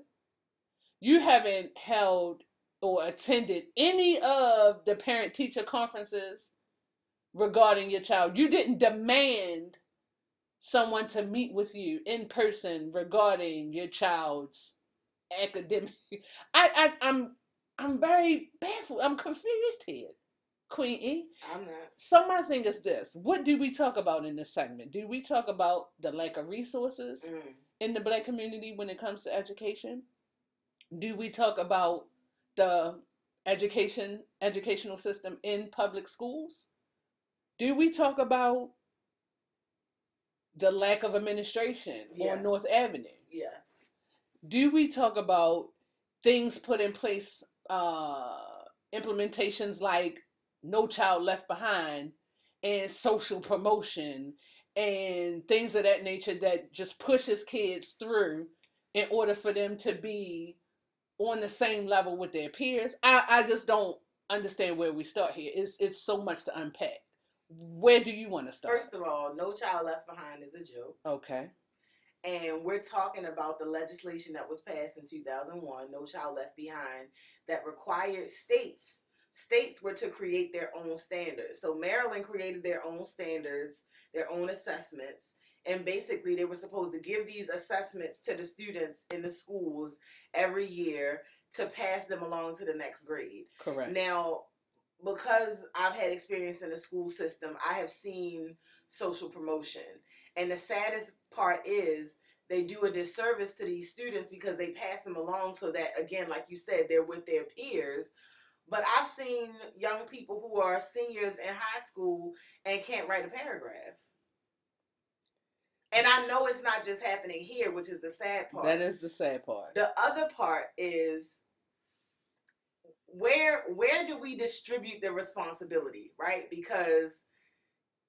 You haven't held or attended any of the parent teacher conferences regarding your child. You didn't demand someone to meet with you in person regarding your child's academic. I, I I'm I'm very baffled. I'm confused here, Queen E. I'm not. So my thing is this: What do we talk about in this segment? Do we talk about the lack of resources Mm. in the black community when it comes to education? Do we talk about the education educational system in public schools? Do we talk about the lack of administration Yes. on North Avenue? Yes. Do we talk about things put in place, uh, implementations like No Child Left Behind and social promotion and things of that nature that just pushes kids through in order for them to be on the same level with their peers? I, I just don't understand where we start here. It's it's so much to unpack. Where do you want to start? First of all, No Child Left Behind is a joke. okay. And we're talking about the legislation that was passed in 2001, No Child Left Behind, that required states. States were to create their own standards. So Maryland created their own standards, their own assessments, and basically they were supposed to give these assessments to the students in the schools every year to pass them along to the next grade. Correct. Now, because I've had experience in the school system, I have seen social promotion. And the saddest part is they do a disservice to these students because they pass them along so that, again, like you said, they're with their peers. But I've seen young people who are seniors in high school and can't write a paragraph. And I know it's not just happening here, which is the sad part. That is the sad part. The other part is where where do we distribute the responsibility, right? Because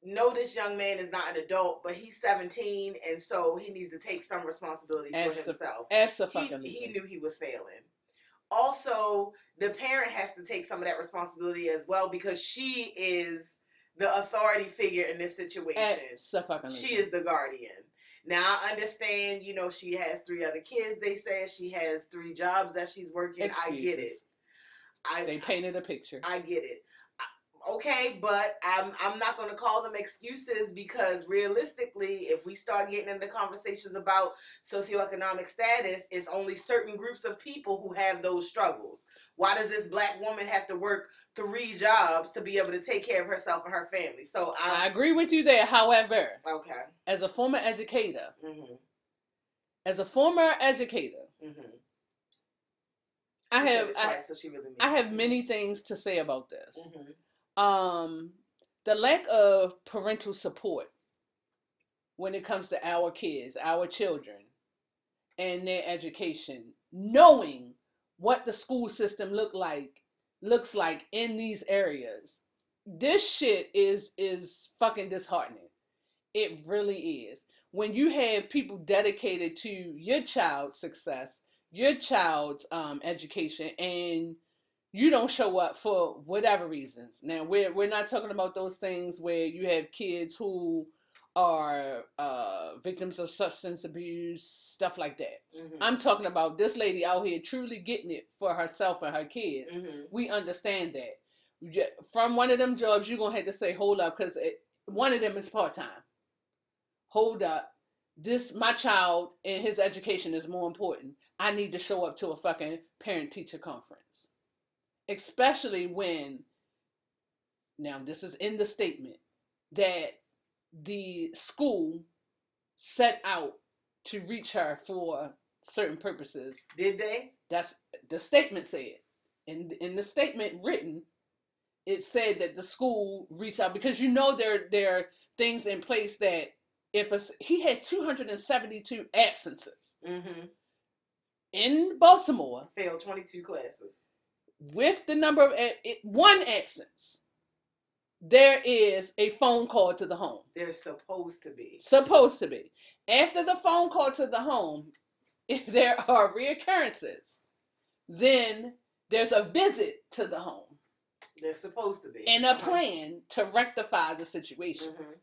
no, this young man is not an adult, but he's 17, and so he needs to take some responsibility for himself. Absolutely. He, he knew he was failing. Also, the parent has to take some of that responsibility as well because she is the authority figure in this situation. She is the guardian. Now I understand, you know, she has three other kids. They said she has three jobs that she's working. I get it. I They painted a picture. I get it. I- Okay, but I'm I'm not going to call them excuses because realistically, if we start getting into conversations about socioeconomic status, it's only certain groups of people who have those struggles. Why does this black woman have to work three jobs to be able to take care of herself and her family? So I I'm agree with you there. However, okay. as a former educator, hmm as a former educator, hmm I have I, twice, so she really I have many things to say about this. Mhm. Um, the lack of parental support when it comes to our kids, our children, and their education, knowing what the school system look like looks like in these areas. This shit is is fucking disheartening. It really is. When you have people dedicated to your child's success, your child's um, education, and you don't show up for whatever reasons. Now we're we're not talking about those things where you have kids who are uh, victims of substance abuse, stuff like that. Mhm. I'm talking about this lady out here truly getting it for herself and her kids. Mhm. We understand that. From one of them jobs, you're gonna have to say, "Hold up," because one of them is part time. Hold up, this my child and his education is more important. I need to show up to a fucking parent teacher conference, especially when. Now this is in the statement that the school set out to reach her for certain purposes Did they? that's the statement said. In in the statement written, it said that the school reached out because you know there there are things in place that if a, he had 272 absences Mm-hmm. in Baltimore Failed 22 classes. With the number of one absence, there is a phone call to the home. They're supposed to be. Supposed to be. After the phone call to the home, if there are reoccurrences, then there's a visit to the home They're supposed to be. and a plan to rectify the situation. Mhm.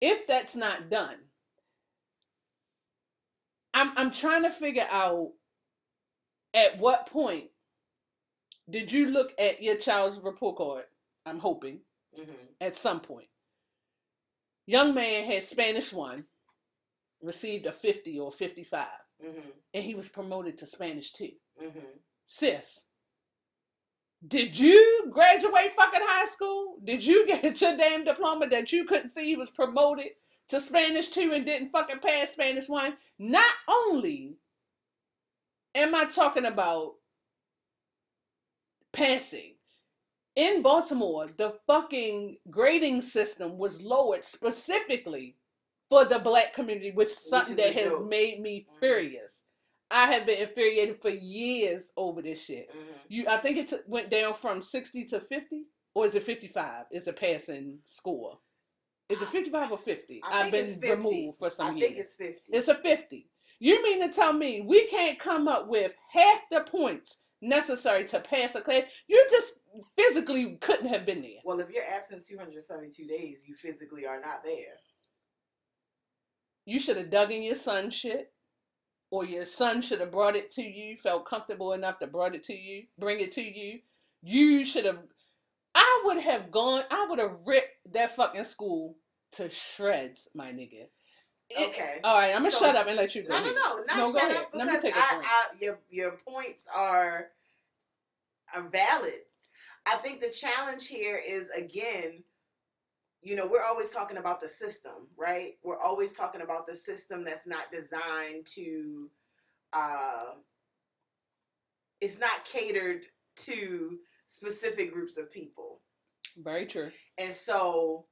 If that's not done, I'm I'm trying to figure out at what point did you look at your child's report card? I'm hoping Mhm. at some point. Young man had Spanish one, received a 50 or 55, Mhm. and he was promoted to Spanish two. Mhm. Sis, did you graduate fucking high school? Did you get your damn diploma that you couldn't see he was promoted to Spanish two and didn't fucking pass Spanish one? Not only am I talking about passing, in Baltimore, the fucking grading system was lowered specifically for the black community, which is something that has joke. made me Mhm. furious. I have been infuriated for years over this shit. Mhm. You, I think it t- went down from sixty to fifty, or is it fifty-five? Is the passing score? Is it fifty-five or fifty? I've been 50. removed for some I years. I think it's 50. It's a 50. You mean to tell me we can't come up with half the points necessary to pass a class? You just physically couldn't have been there. well, if you're absent 272 days, you physically are not there. You should have dug in your son shit. Or your son should have brought it to you, felt comfortable enough to brought it to you, bring it to you. You should have I would have gone I would have ripped that fucking school to shreds, my nigga. It- Okay. all right, I'm gonna So- shut up and let you go. No, no, no, not No, go shut ahead. up Let me because I. I, your your points are are valid. I think the challenge here is again, you know, we're always talking about the system, right? We're always talking about the system that's not designed to, uh, it's not catered to specific groups of people. Very true. And so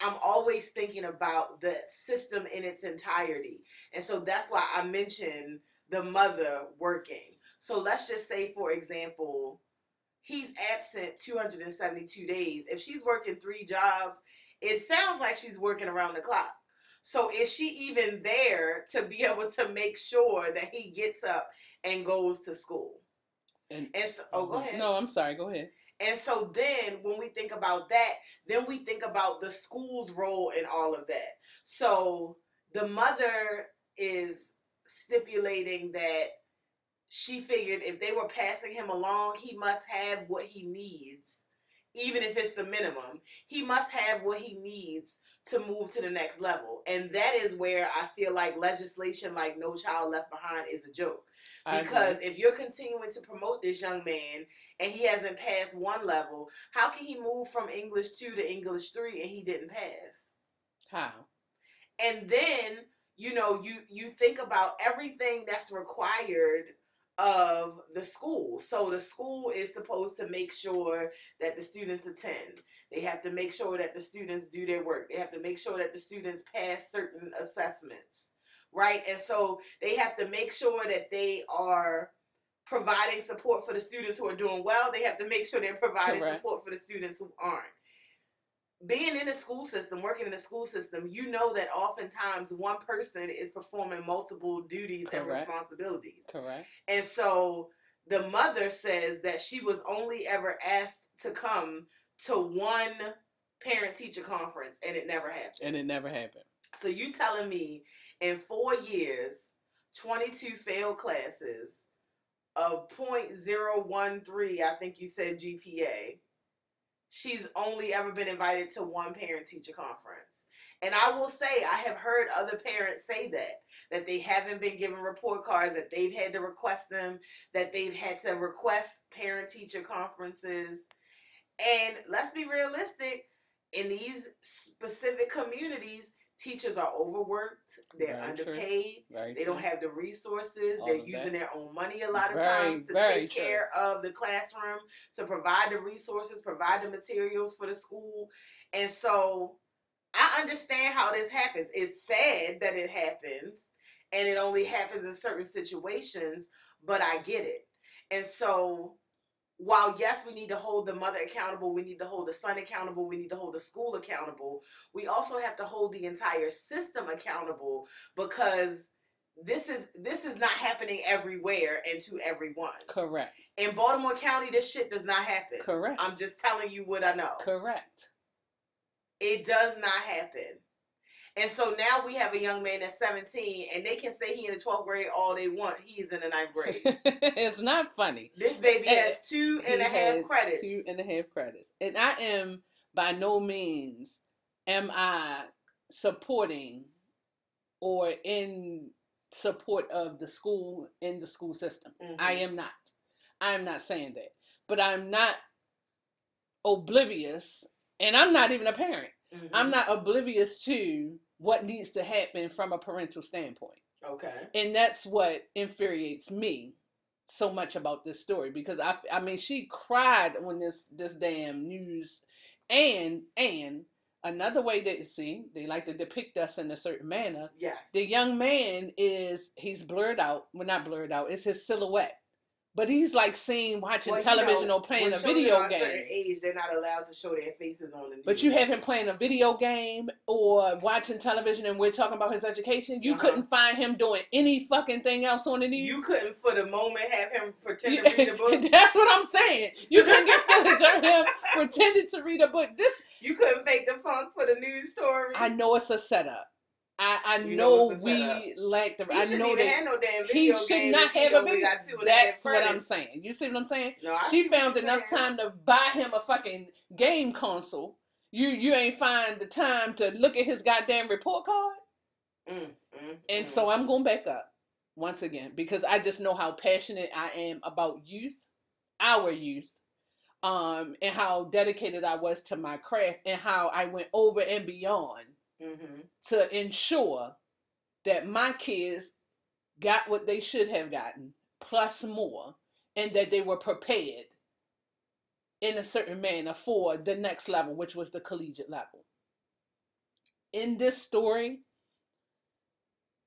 I'm always thinking about the system in its entirety. And so that's why I mentioned the mother working. So let's just say, for example, he's absent 272 days. If she's working three jobs, it sounds like she's working around the clock. So is she even there to be able to make sure that he gets up and goes to school? And And so, oh, go ahead. No, I'm sorry. Go ahead. And so then when we think about that, then we think about the school's role in all of that. So the mother is stipulating that she figured if they were passing him along, he must have what he needs, even if it's the minimum. He must have what he needs to move to the next level. And that is where I feel like legislation like No Child Left Behind is a joke because if you're continuing to promote this young man and he hasn't passed one level, how can he move from English 2 to English 3 and he didn't pass? how? And then, you know, you you think about everything that's required of the school. So the school is supposed to make sure that the students attend. They have to make sure that the students do their work. They have to make sure that the students pass certain assessments. Right? And so they have to make sure that they are providing support for the students who are doing well. They have to make sure they're providing Correct. support for the students who aren't. Being in the school system, working in the school system, you know that oftentimes one person is performing multiple duties and responsibilities. Correct. And so the mother says that she was only ever asked to come to one parent teacher conference and it never happened. And it never happened. So you telling me in four years, 22 failed classes, a .013, I think you said GPA. She's only ever been invited to one parent teacher conference. And I will say, I have heard other parents say that, that they haven't been given report cards, that they've had to request them, that they've had to request parent teacher conferences. And let's be realistic, in these specific communities, teachers are overworked, they're Very underpaid, they don't have the resources. All They're of that. using their own money a lot of Very, times to take true. care of the classroom, to provide the resources, provide the materials for the school. And so I understand how this happens. It's sad that it happens and it only happens in certain situations, but I get it. And so while yes, we need to hold the mother accountable, we need to hold the son accountable, we need to hold the school accountable, we also have to hold the entire system accountable because this is this is not happening everywhere and to everyone. Correct. In Baltimore County, this shit does not happen. Correct. I'm just telling you what I know. Correct. It does not happen. And so now we have a young man that's 17 and they can say he in the 12th grade all they want. He's in the ninth grade. it's not funny. this baby Eh, has two and a half credits. Two and a half credits. And I am by no means am I supporting or in support of the school in the school system. I Mhm. am not. I am not saying that. But I'm not oblivious and I'm not even a parent. Mhm. I'm not oblivious to what needs to happen from a parental standpoint. okay. And that's what infuriates me so much about this story because I I mean she cried on this this damn news and and another way that see they like to depict us in a certain manner Yes. the young man is he's blurred out well not blurred out it's his silhouette but he's like seen watching Well, you television know, or playing a video a certain game age, they're not allowed to show their faces on the news. but you have him playing a video game or watching television and we're talking about his education you Uh-huh. couldn't find him doing any fucking thing else on the news You couldn't for the moment have him pretend to read a book. That's what I'm saying. You can get footage of him pretending to read a book. This You couldn't fake the funk for the news story. I know it's a setup. I, I You know, know we lack the. he I know that no damn he should not have a video. got two and a half That's what I'm saying. You see what I'm saying? No, I she found enough saying. time to buy him a fucking game console. You you ain't find the time to look at his goddamn report card. Mm, mm, And mm. so I'm going back up once again because I just know how passionate I am about youth, our youth, um, and how dedicated I was to my craft and how I went over and beyond Mhm. to ensure that my kids got what they should have gotten, plus more, and that they were prepared in a certain manner for the next level, which was the collegiate level. In this story,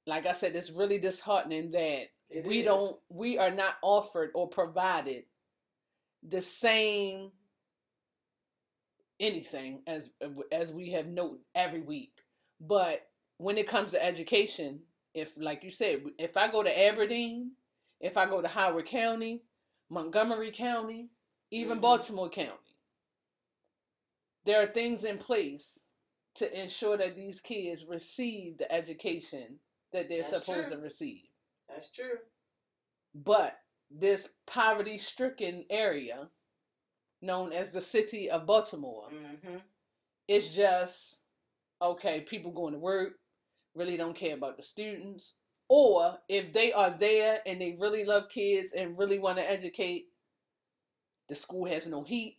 like I said, it's really disheartening that It we is. don't we are not offered or provided the same anything as as we have noted every week but when it comes to education if like you said if i go to aberdeen if i go to howard county montgomery county even Mhm. baltimore county there are things in place to ensure that these kids receive the education that they're That's supposed true. to receive That's true. but this poverty stricken area, known as the city of Baltimore, hmm it's just okay, people going to work, really don't care about the students. Or if they are there and they really love kids and really want to educate, the school has no heat.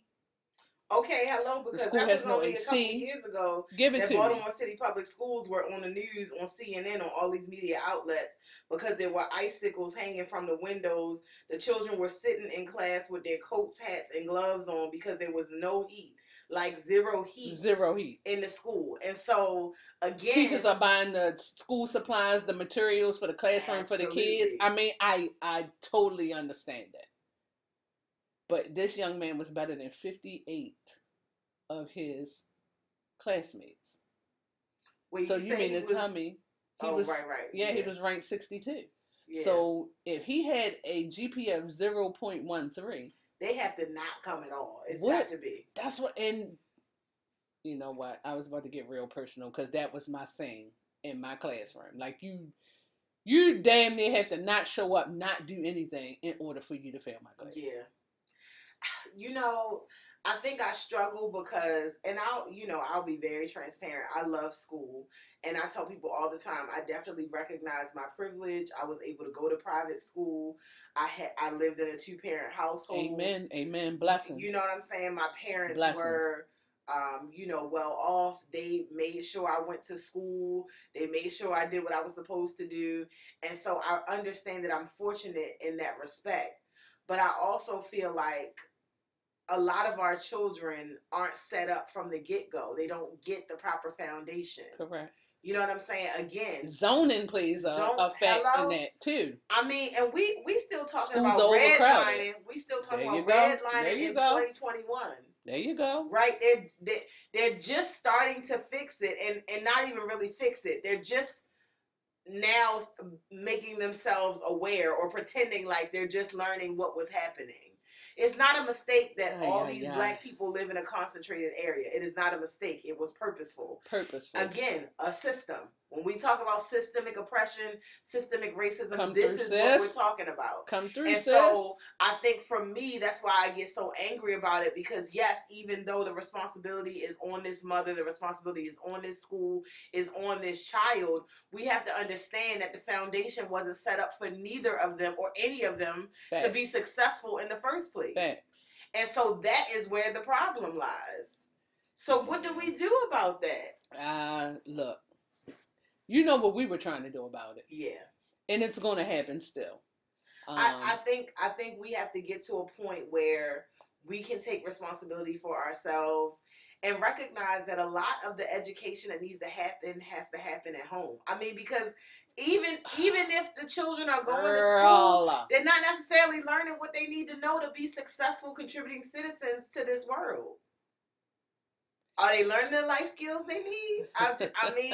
Okay, hello, because school that has was no only a couple years ago Give it that to me. Baltimore City Public Schools were on the news on CNN on all these media outlets because there were icicles hanging from the windows. The children were sitting in class with their coats, hats, and gloves on because there was no heat, like zero heat, Zero heat. in the school. And so again, Teachers are buying the school supplies, the materials for the classroom for the kids. I mean, I I totally understand that. But this young man was better than 58 of his classmates. well, so you mean to tell me he oh, was right, right, yeah, he was ranked 62. yeah. So if he had a GPA of 0.13, they have to not come at all. It's What? got to be. that's what and you know what? I was about to get real personal because that was my thing in my classroom. Like you, you damn near have to not show up, not do anything in order for you to fail my class. Yeah. You know, I think I struggle because, and I'll, you know, I'll be very transparent. I love school, and I tell people all the time. I definitely recognize my privilege. I was able to go to private school. I had, I lived in a two parent household. Amen. Amen. Blessings. You know what I'm saying? My parents Blessings. were, um, you know, well off. They made sure I went to school. They made sure I did what I was supposed to do, and so I understand that I'm fortunate in that respect. But I also feel like a lot of our children aren't set up from the get go. They don't get the proper foundation. Correct. You know what I'm saying? Again, Zoning plays a, Zone- a fact hello? in that too. I mean, and we we still talking Schools about redlining. We still talking about go. Redlining in go. 2021. There you go. Right? They're, they're they're just starting to fix it, and and not even really fix it. They're just now making themselves aware or pretending like they're just learning what was happening. It's not a mistake that all ay, these ay. black people live in a concentrated area. It is not a mistake. It was purposeful. Purposeful. Again, a system. When we talk about systemic oppression, systemic racism, Come this through, is what we're talking about. Come through, And sis. so I think for me, that's why I get so angry about it because yes, even though the responsibility is on this mother, the responsibility is on this school, is on this child, we have to understand that the foundation wasn't set up for neither of them or any of them to be successful in the first place. Facts. And so that is where the problem lies. So what do we do about that? Uh, look, you know what we were trying to do about it, Yeah. and it's going to happen still. Um, I, I think I think we have to get to a point where we can take responsibility for ourselves and recognize that a lot of the education that needs to happen has to happen at home. I mean, because even even if the children are going to school, they're not necessarily learning what they need to know to be successful contributing citizens to this world. Are they learning the life skills they need? I, I mean,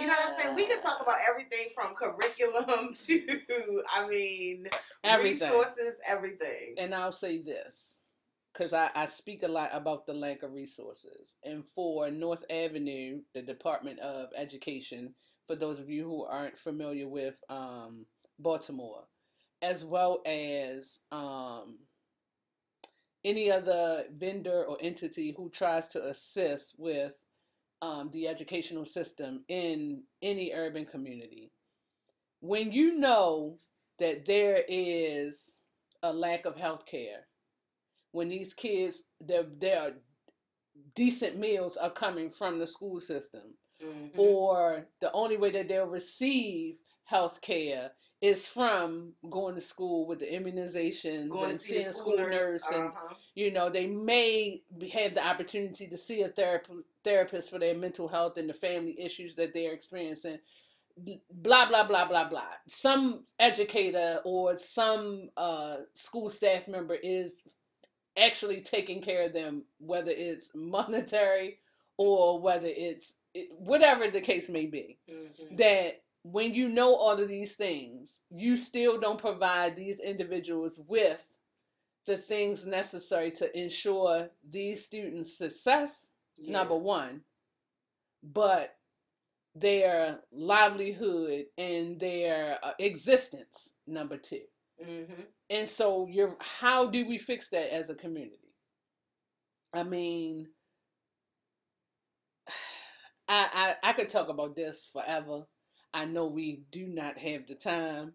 you know what I'm saying? We could talk about everything from curriculum to, I mean, Everything. resources, everything. And I'll say this, because I, I speak a lot about the lack of resources. And for North Avenue, the Department of Education, for those of you who aren't familiar with um, Baltimore, as well as um, any other vendor or entity who tries to assist with um, the educational system in any urban community. When you know that there is a lack of health care, when these kids, their, their decent meals are coming from the school system, Mhm. or the only way that they'll receive health care is from going to school with the immunizations Going and see seeing a school nurse. and uh-huh. you know they may have the opportunity to see a therap- therapist for their mental health and the family issues that they're experiencing blah blah blah blah blah some educator or some uh, school staff member is actually taking care of them whether it's monetary or whether it's it, whatever the case may be Mhm. that when you know all of these things, you still don't provide these individuals with the things necessary to ensure these students' success, Yeah. number one, but their livelihood and their uh, existence, number two. Mhm. And so you're how do we fix that as a community? I mean I, I I could talk about this forever. I know we do not have the time.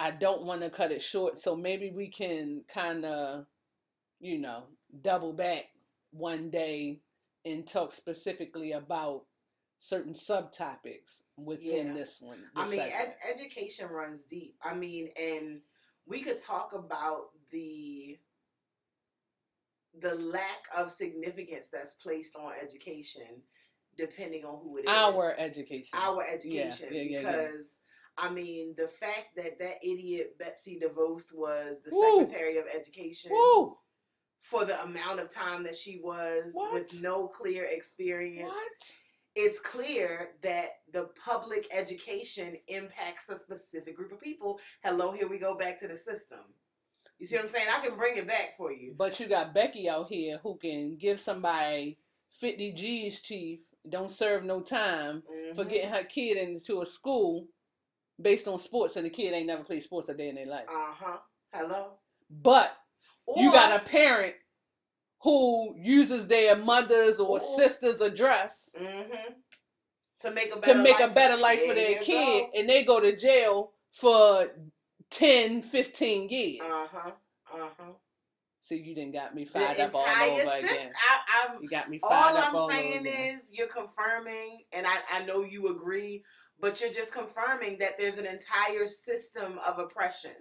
I don't want to cut it short, so maybe we can kind of, you know, double back one day and talk specifically about certain subtopics within Yeah. this one. I mean, ed- education runs deep. I mean, and we could talk about the the lack of significance that's placed on education, depending on who it is. our education. our education yeah, yeah, because I mean the fact that that idiot Betsy DeVos was the Woo. Secretary of Education Woo! for the amount of time that she was What? with no clear experience. What? It's clear that the public education impacts a specific group of people. Hello, here we go back to the system. You see what I'm saying? I can bring it back for you. But you got Becky out here who can give somebody 50 G's, chief, don't serve no time for Mhm. getting her kid into a school based on sports and the kid ain't never played sports a day in their life. Uh-huh. Hello? But you got a parent who uses their mother's or Or- sister's address Mhm. To make a to better make a life better life for their kid go. and they go to jail for 10, 15 years. Uh-huh. Uh-huh. See, you didn't got me The fired up all over system. again. I, I'm You got me all fired up I'm all saying over again. is you're confirming, and I, I know you agree, but you're just confirming that there's an entire system of oppression.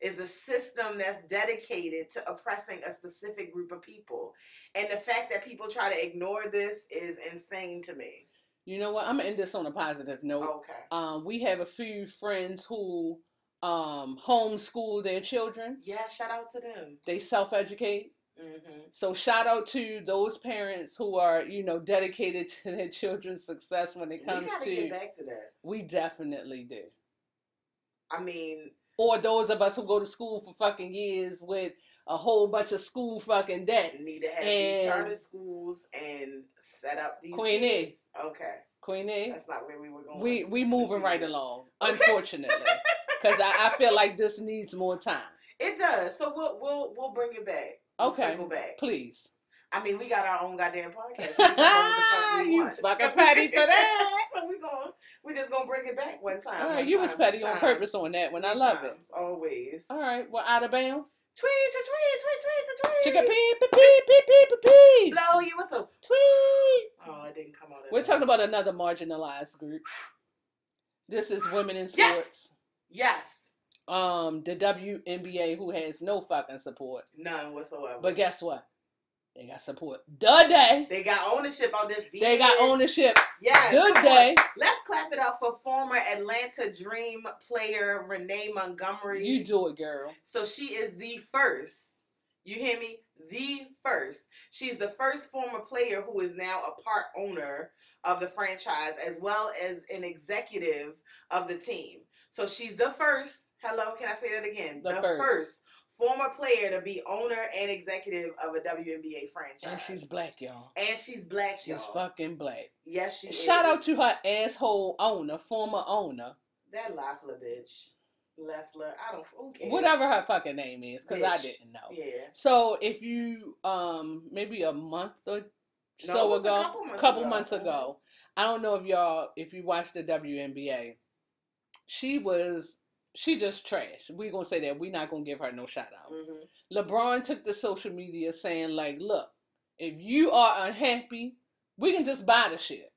Is a system that's dedicated to oppressing a specific group of people. And the fact that people try to ignore this is insane to me. You know what? I'm gonna end this on a positive note. Okay. Um, we have a few friends who um homeschool their children. Yeah, shout out to them. They self-educate. hmm So shout out to those parents who are, you know, dedicated to their children's success when it We comes gotta to. get back to that. We definitely do. I mean, Or those of us who go to school for fucking years with a whole bunch of school fucking debt. need to have these charter schools and set up these Queen kids. Okay, Queen A. that's not where we were going. We we moving right along, unfortunately, because I, I feel like this needs more time. It does. So we'll we'll we'll bring it back. We'll Okay. circle back. Please. I mean, we got our own goddamn podcast. We can talk about what the fuck we You want. fucking So- petty for that. so we going we just gonna bring it back one time. All right, one you was petty on times, purpose on that one. I love it. Always. All right, well, out of bounds. Tweet, tweet, tweet, tweet, tweet, Chicka tweet. pee pee pee pee pee pee pee. Blow you what's up? Tweet. Oh, it didn't come out. We're talking about another marginalized group. This is women in sports. Yes. Um, the WNBA who has no fucking support. None whatsoever. But guess what? They got support. The day. they got ownership on this. They got ownership. Yes. Good come on. day. Let's clap it up for former Atlanta Dream player Renee Montgomery. You do it, girl. So she is the first. You hear me? The first. She's the first former player who is now a part owner of the franchise as well as an executive of the team. So she's the first. Hello, can I say that again? The The, first. first. former player to be owner and executive of a WNBA franchise. And she's black, y'all. And she's black, She's y'all. She's fucking black. Yes, she Shout is. out to her asshole owner, former owner, that Loeffler bitch. Loeffler. I don't. Who cares? whatever her fucking name is, because I didn't know. Yeah. So if you um maybe a month or so a ago, couple months couple ago. months ago, I don't know if y'all if you watched the WNBA, she was she just trash. We gonna say that. we not gonna give her no shout out. hmm LeBron took to social media saying like, look, if you are unhappy, we can just buy the shit.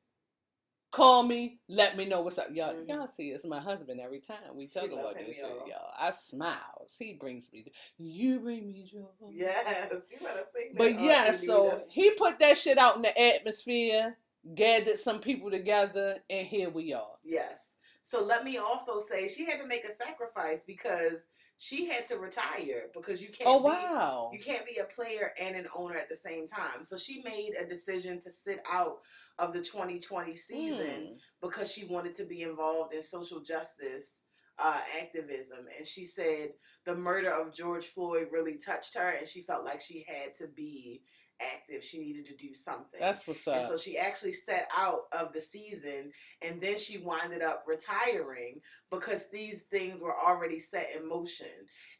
Call me, let me know what's up. Y'all, Mhm. y'all see, it's my husband every time we talk about this y'all. shit, y'all. I smiles. He brings me, you bring me joy. Yes, you better sing that. But yeah, so he put that shit out in the atmosphere, gathered some people together, and here we are. yes. So let me also say she had to make a sacrifice because she had to retire because you can't. Oh be- wow. You can't be a player and an owner at the same time. So she made a decision to sit out of the 2020 season Hmm. because she wanted to be involved in social justice uh, activism. And she said the murder of George Floyd really touched her, and she felt like she had to be active. She needed to do something. That's what's and up. so she actually set out of the season, and then she winded up retiring because these things were already set in motion.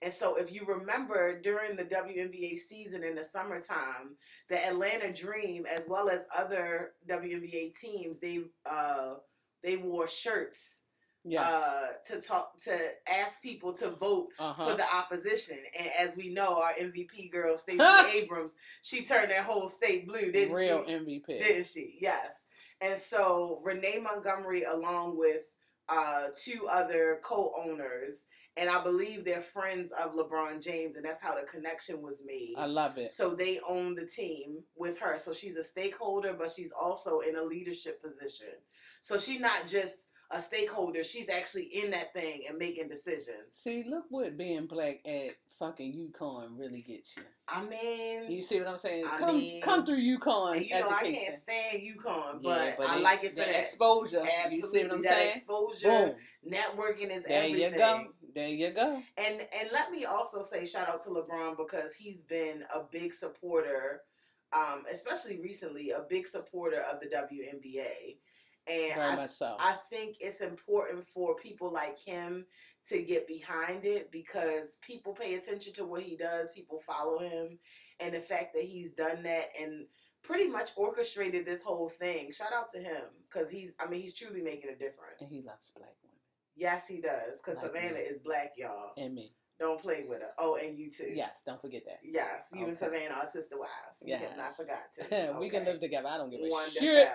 And so, if you remember during the WNBA season in the summertime, the Atlanta Dream, as well as other WNBA teams, they uh, they wore shirts yes. uh, to talk to ask people to vote uh for the opposition. And as we know, our MVP girl Stacey Abrams, she turned that whole state blue, didn't Real she? MVP. Didn't she? Yes. And so Renee Montgomery, along with uh, two other co-owners, and I believe they're friends of LeBron James, and that's how the connection was made. I love it. So they own the team with her. So she's a stakeholder, but she's also in a leadership position. So she's not just a stakeholder; she's actually in that thing and making decisions. See, look what being black at fucking UConn really gets you. I mean, You see what I'm saying? I come mean, come through UConn and you know, I can't stand UConn, Yeah, but, I it- like it for the that. exposure. Absolutely, You see what I'm that saying? exposure, Boom. networking is There everything. you go. There you go. And and let me also say shout out to LeBron because he's been a big supporter um, especially recently, a big supporter of the WNBA. And Very I, much so. I think it's important for people like him to get behind it because people pay attention to what he does, people follow him, and the fact that he's done that and pretty much orchestrated this whole thing. Shout out to him because he's, I mean, he's truly making a difference. and he loves black women yes, he does because Like Savannah me. is black, y'all. and me. Don't play with her. Oh, and you too. Yes, don't forget that. Yes, you and Savannah are sister wives. You have not Yes. forgot to. we can live together. I don't give a Wonderful. shit.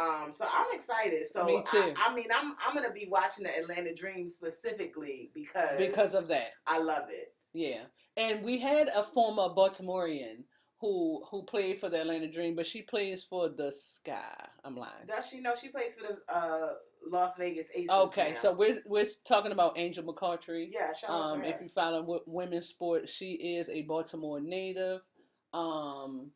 Um, so I'm excited. So Me too. I, I mean, I'm I'm gonna be watching the Atlanta Dream specifically because Because of that. I love it. Yeah, and we had a former Baltimorean who who played for the Atlanta Dream, but she plays for the Sky. I'm lying. Does she know she plays for the uh, Las Vegas Aces? Okay, now. so we're we're talking about Angel McCoughtry. yeah, shout out Um, to her. if you follow women's sports, she is a Baltimore native. Um,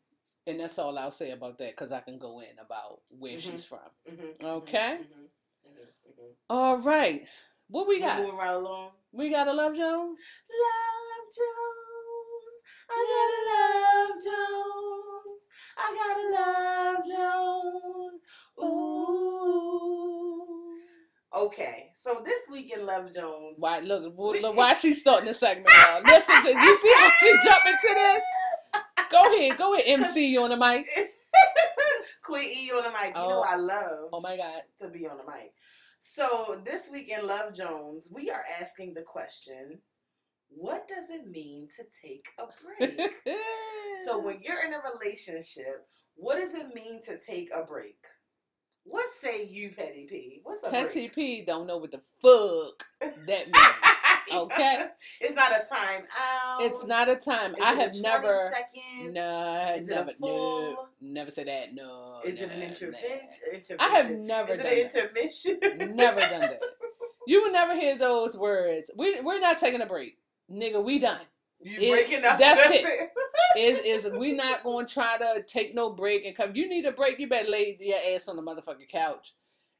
and that's all I'll say about that because I can go in about where Mhm. she's from. Mhm, Okay. mhm, mhm, mhm, mhm. All right, what we We got? moving right along. We got a Love Jones. Love Jones. I gotta love Jones. I gotta love Jones. Ooh. Okay, so this week in Love Jones. Why look, look why she's starting the segment now. Listen to you see how she jump into this? Go ahead, go ahead, MC you on the mic. It's Queen E on the mic. You know Oh. I love Oh my God. to be on the mic. So this week in Love Jones, we are asking the question, what does it mean to take a break? so when you're in a relationship, what does it mean to take a break? What say you, Petty P? What's up? Petty break? P don't know what the fuck that means. Okay? it's not a time out. It's not a time. Is I it have 20 never seconds? No, I have Is it never no, never said that. No. Is it an intervention? no. intervention? I have never Is done it an intermission? never done that. You will never hear those words. We we're not taking a break. Nigga, we done. You It- breaking up? that's That's it. Is is we not gonna try to take no break and come. You need a break, you better lay your ass on the motherfucking couch.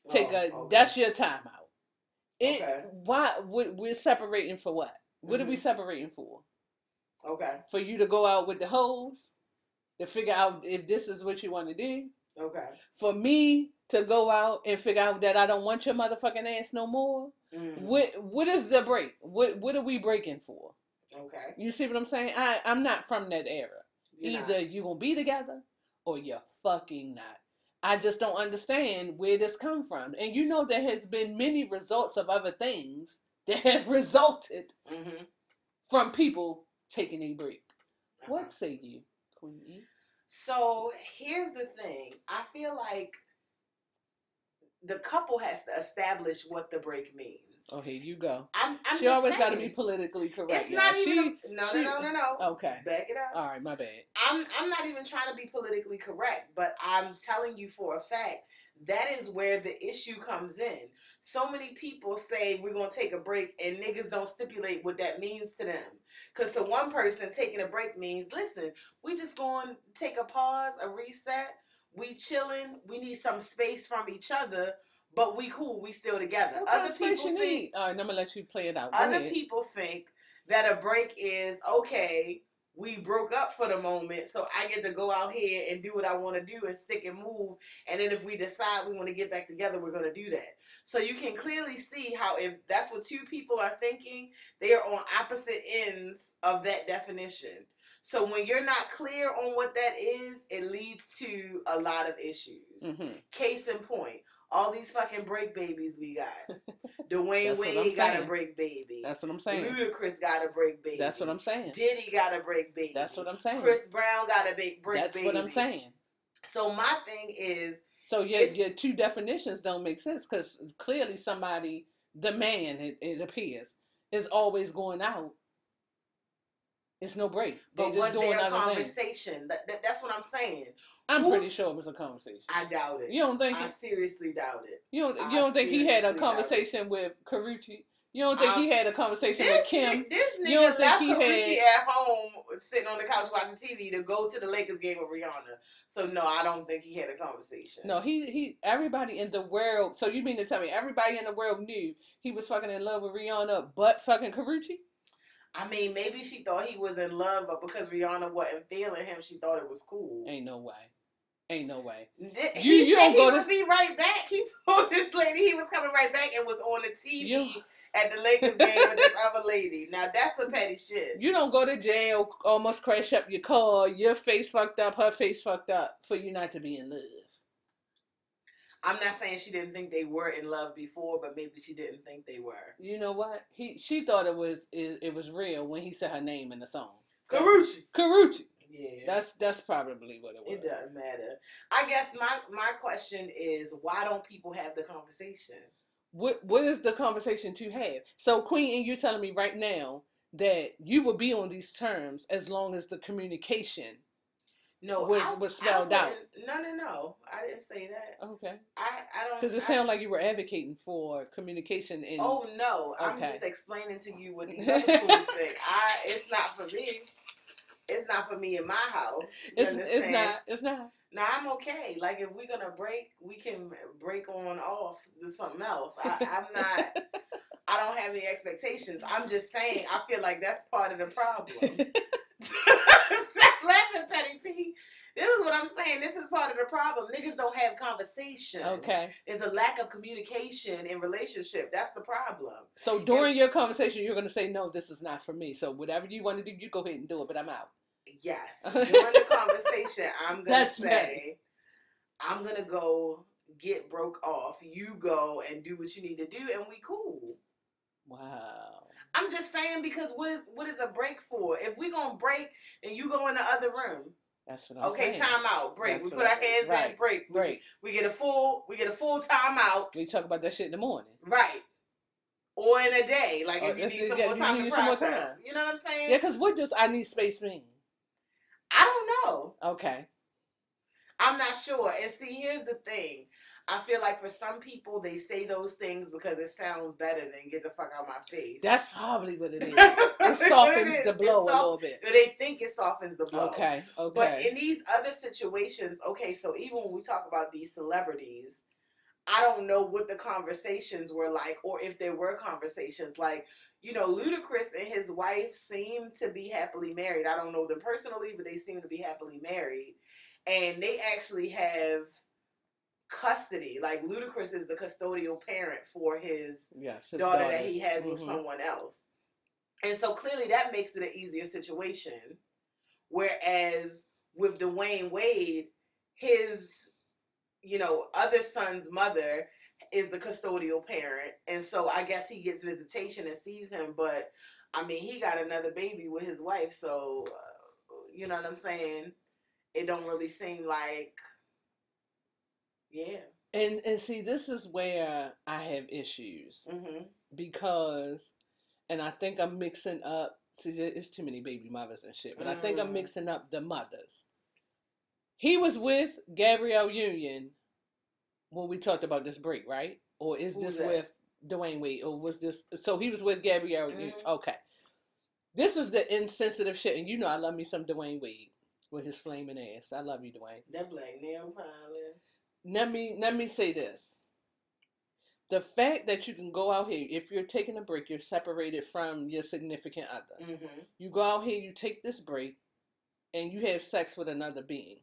Take Oh, a okay. that's your time out. It Okay. why we- we're separating for what? What are we Mhm. separating for? okay. For you to go out with the hoes? To figure out if this is what you want to do? Okay. For me to go out and figure out that I don't want your motherfucking ass no more? Mm, What what is the break? What what are we breaking for? Okay. You see what I'm saying? I I'm not from that era. You're Either not. you gonna be together or you're fucking not. I just don't understand where this come from. And you know there has been many results of other things that have resulted Mhm. from people taking a break. Uh-huh. What say you, Queen E? So here's the thing. I feel like the couple has to establish what the break means. Oh, here you go. I'm, I'm she just always got to be politically correct. It's y'all. not she, even. A, no, she- no, no, no, no. Okay. Back it up. All right, my bad. I'm I'm not even trying to be politically correct, but I'm telling you for a fact that is where the issue comes in. So many people say we're gonna take a break, and niggas don't stipulate what that means to them. Cause to one person, taking a break means listen, we just going to take a pause, a reset. We chilling. We need some space from each other, but we cool. We still together. What Other people think need? All right, I'm gonna let you play it out. Go other ahead. people think that a break is okay. We broke up for the moment, so I get to go out here and do what I want to do and stick and move. And then if we decide we want to get back together, we're to do that. So you can clearly see how if that's what two people are thinking, they are on opposite ends of that definition. So when you're not clear on what that is, it leads to a lot of issues. Mhm. Case in point, all these fucking break babies we got. Dwyane Wade got a break baby. That's what I'm saying. Ludacris got a break baby. That's what I'm saying. Diddy got a break baby. That's what I'm saying. Chris Brown got a big break baby. That's baby. what I'm saying. So my thing is, So your your two definitions don't make sense because clearly somebody, the man, it, it appears, is always going out. It's no break. They but just was doing there a conversation? That, that, that's what I'm saying. I'm Who- pretty sure it was a conversation. I doubt it. You don't think I it, seriously doubt it. you don't I you don't think he had a seriously doubt it. conversation with Karrueche? You don't think he had a conversation with Kim? this You don't nigga think left he Karrueche had- at home sitting on the couch watching TV to go to the Lakers game with Rihanna. So no, I don't think he had a conversation. No, he he. Everybody in the world. So you mean to tell me everybody in the world knew he was fucking in love with Rihanna, but fucking Karrueche? I mean, maybe she thought he was in love, but because Rihanna wasn't feeling him, she thought it was cool. Ain't no way. Ain't no way. Th- You- he you said he go to- would be right back. He told this lady he was coming right back and was on the TV You- at the Lakers game with this other lady. Now that's some petty shit. You don't go to jail, almost crash up your car, your face fucked up, her face fucked up, for you not to be in love. I'm not saying she didn't think they were in love before, but maybe she didn't think they were. You know what? He she thought it was it, it was real when he said her name in the song. Karrueche. Karrueche. Yeah. That's that's probably what it was. it doesn't matter. I guess my my question is why don't people have the conversation? What what is the conversation to have? So Queen, and you're telling me right now that you will be on these terms as long as the communication. No, Was- I, was spelled out. No, no, no. I didn't say that. Okay. I I don't. Because it sounded like you were advocating for communication and Oh no, I'm just explaining to you what these other fools think. I it's not for me. It's not for me in my house. It's it's not it's not. Now I'm okay. Like if we're gonna break, we can break on off to something else. I, I'm not. I don't have any expectations. I'm just saying. I feel like that's part of the problem. Laughing, Petty P. This is what I'm saying. This is part of the problem. Niggas don't have conversation. Okay. There's a lack of communication in relationship. That's the problem. So during your conversation, you're going to say, no, this is not for me. So whatever you want to do, you go ahead and do it, but I'm out. Yes. During the conversation, I'm gonna That's say, I'm gonna go get broke off. You go and do what you need to do, and we cool. Wow. I'm just saying because what is what is a break for? If we gonna break, and you go in the other room. That's what I'm saying. Okay, saying. time out. Break. That's we put our hands in. right, Break. We- Right. We get a full. We get a full time out. We talk about that shit in the morning. Right. Or in a day, like Oh, if you need some yeah, more you time to need some more process. time. You know what I'm saying? Yeah, because what does I need space mean? I don't know. Okay. I'm not sure. And see, here's the thing. I feel like for some people, they say those things because it sounds better than get the fuck out my face. That's probably what it is. It softens is. the It blow a soft- little bit. They think it softens the blow. Okay. Okay. But in these other situations, okay, so even when we talk about these celebrities, I don't know what the conversations were like or if there were conversations. Like, you know, Ludacris and his wife seem to be happily married. I don't know them personally, but they seem to be happily married. And they actually have custody. Like, Ludacris is the custodial parent for his yes. his daughter that he has with Mhm. someone else. And so clearly that makes it an easier situation. Whereas with Dwyane Wade, his, you know, other son's mother is the custodial parent. And so I guess he gets visitation and sees him. But I mean, he got another baby with his wife. So, uh, you know what I'm saying? It don't really seem like, yeah. And and see, this is where I have issues hmm because, and I think I'm mixing up. See, it's too many baby mothers and shit, but I think I'm Mm. mixing up the mothers. He was with Gabrielle Union when we talked about this break, right? Or is Who's this that? with Dwyane Wade? Or was this? So he was with Gabrielle Union. Mhm. Okay. This is the insensitive shit, and you know I love me some Dwyane Wade with his flaming ass. I love you, Dwyane. That black nail polish. Let me let me say this the fact that you can go out here if you're taking a break you're separated from your significant other Mm-hmm. you go out here you take this break and you have sex with another being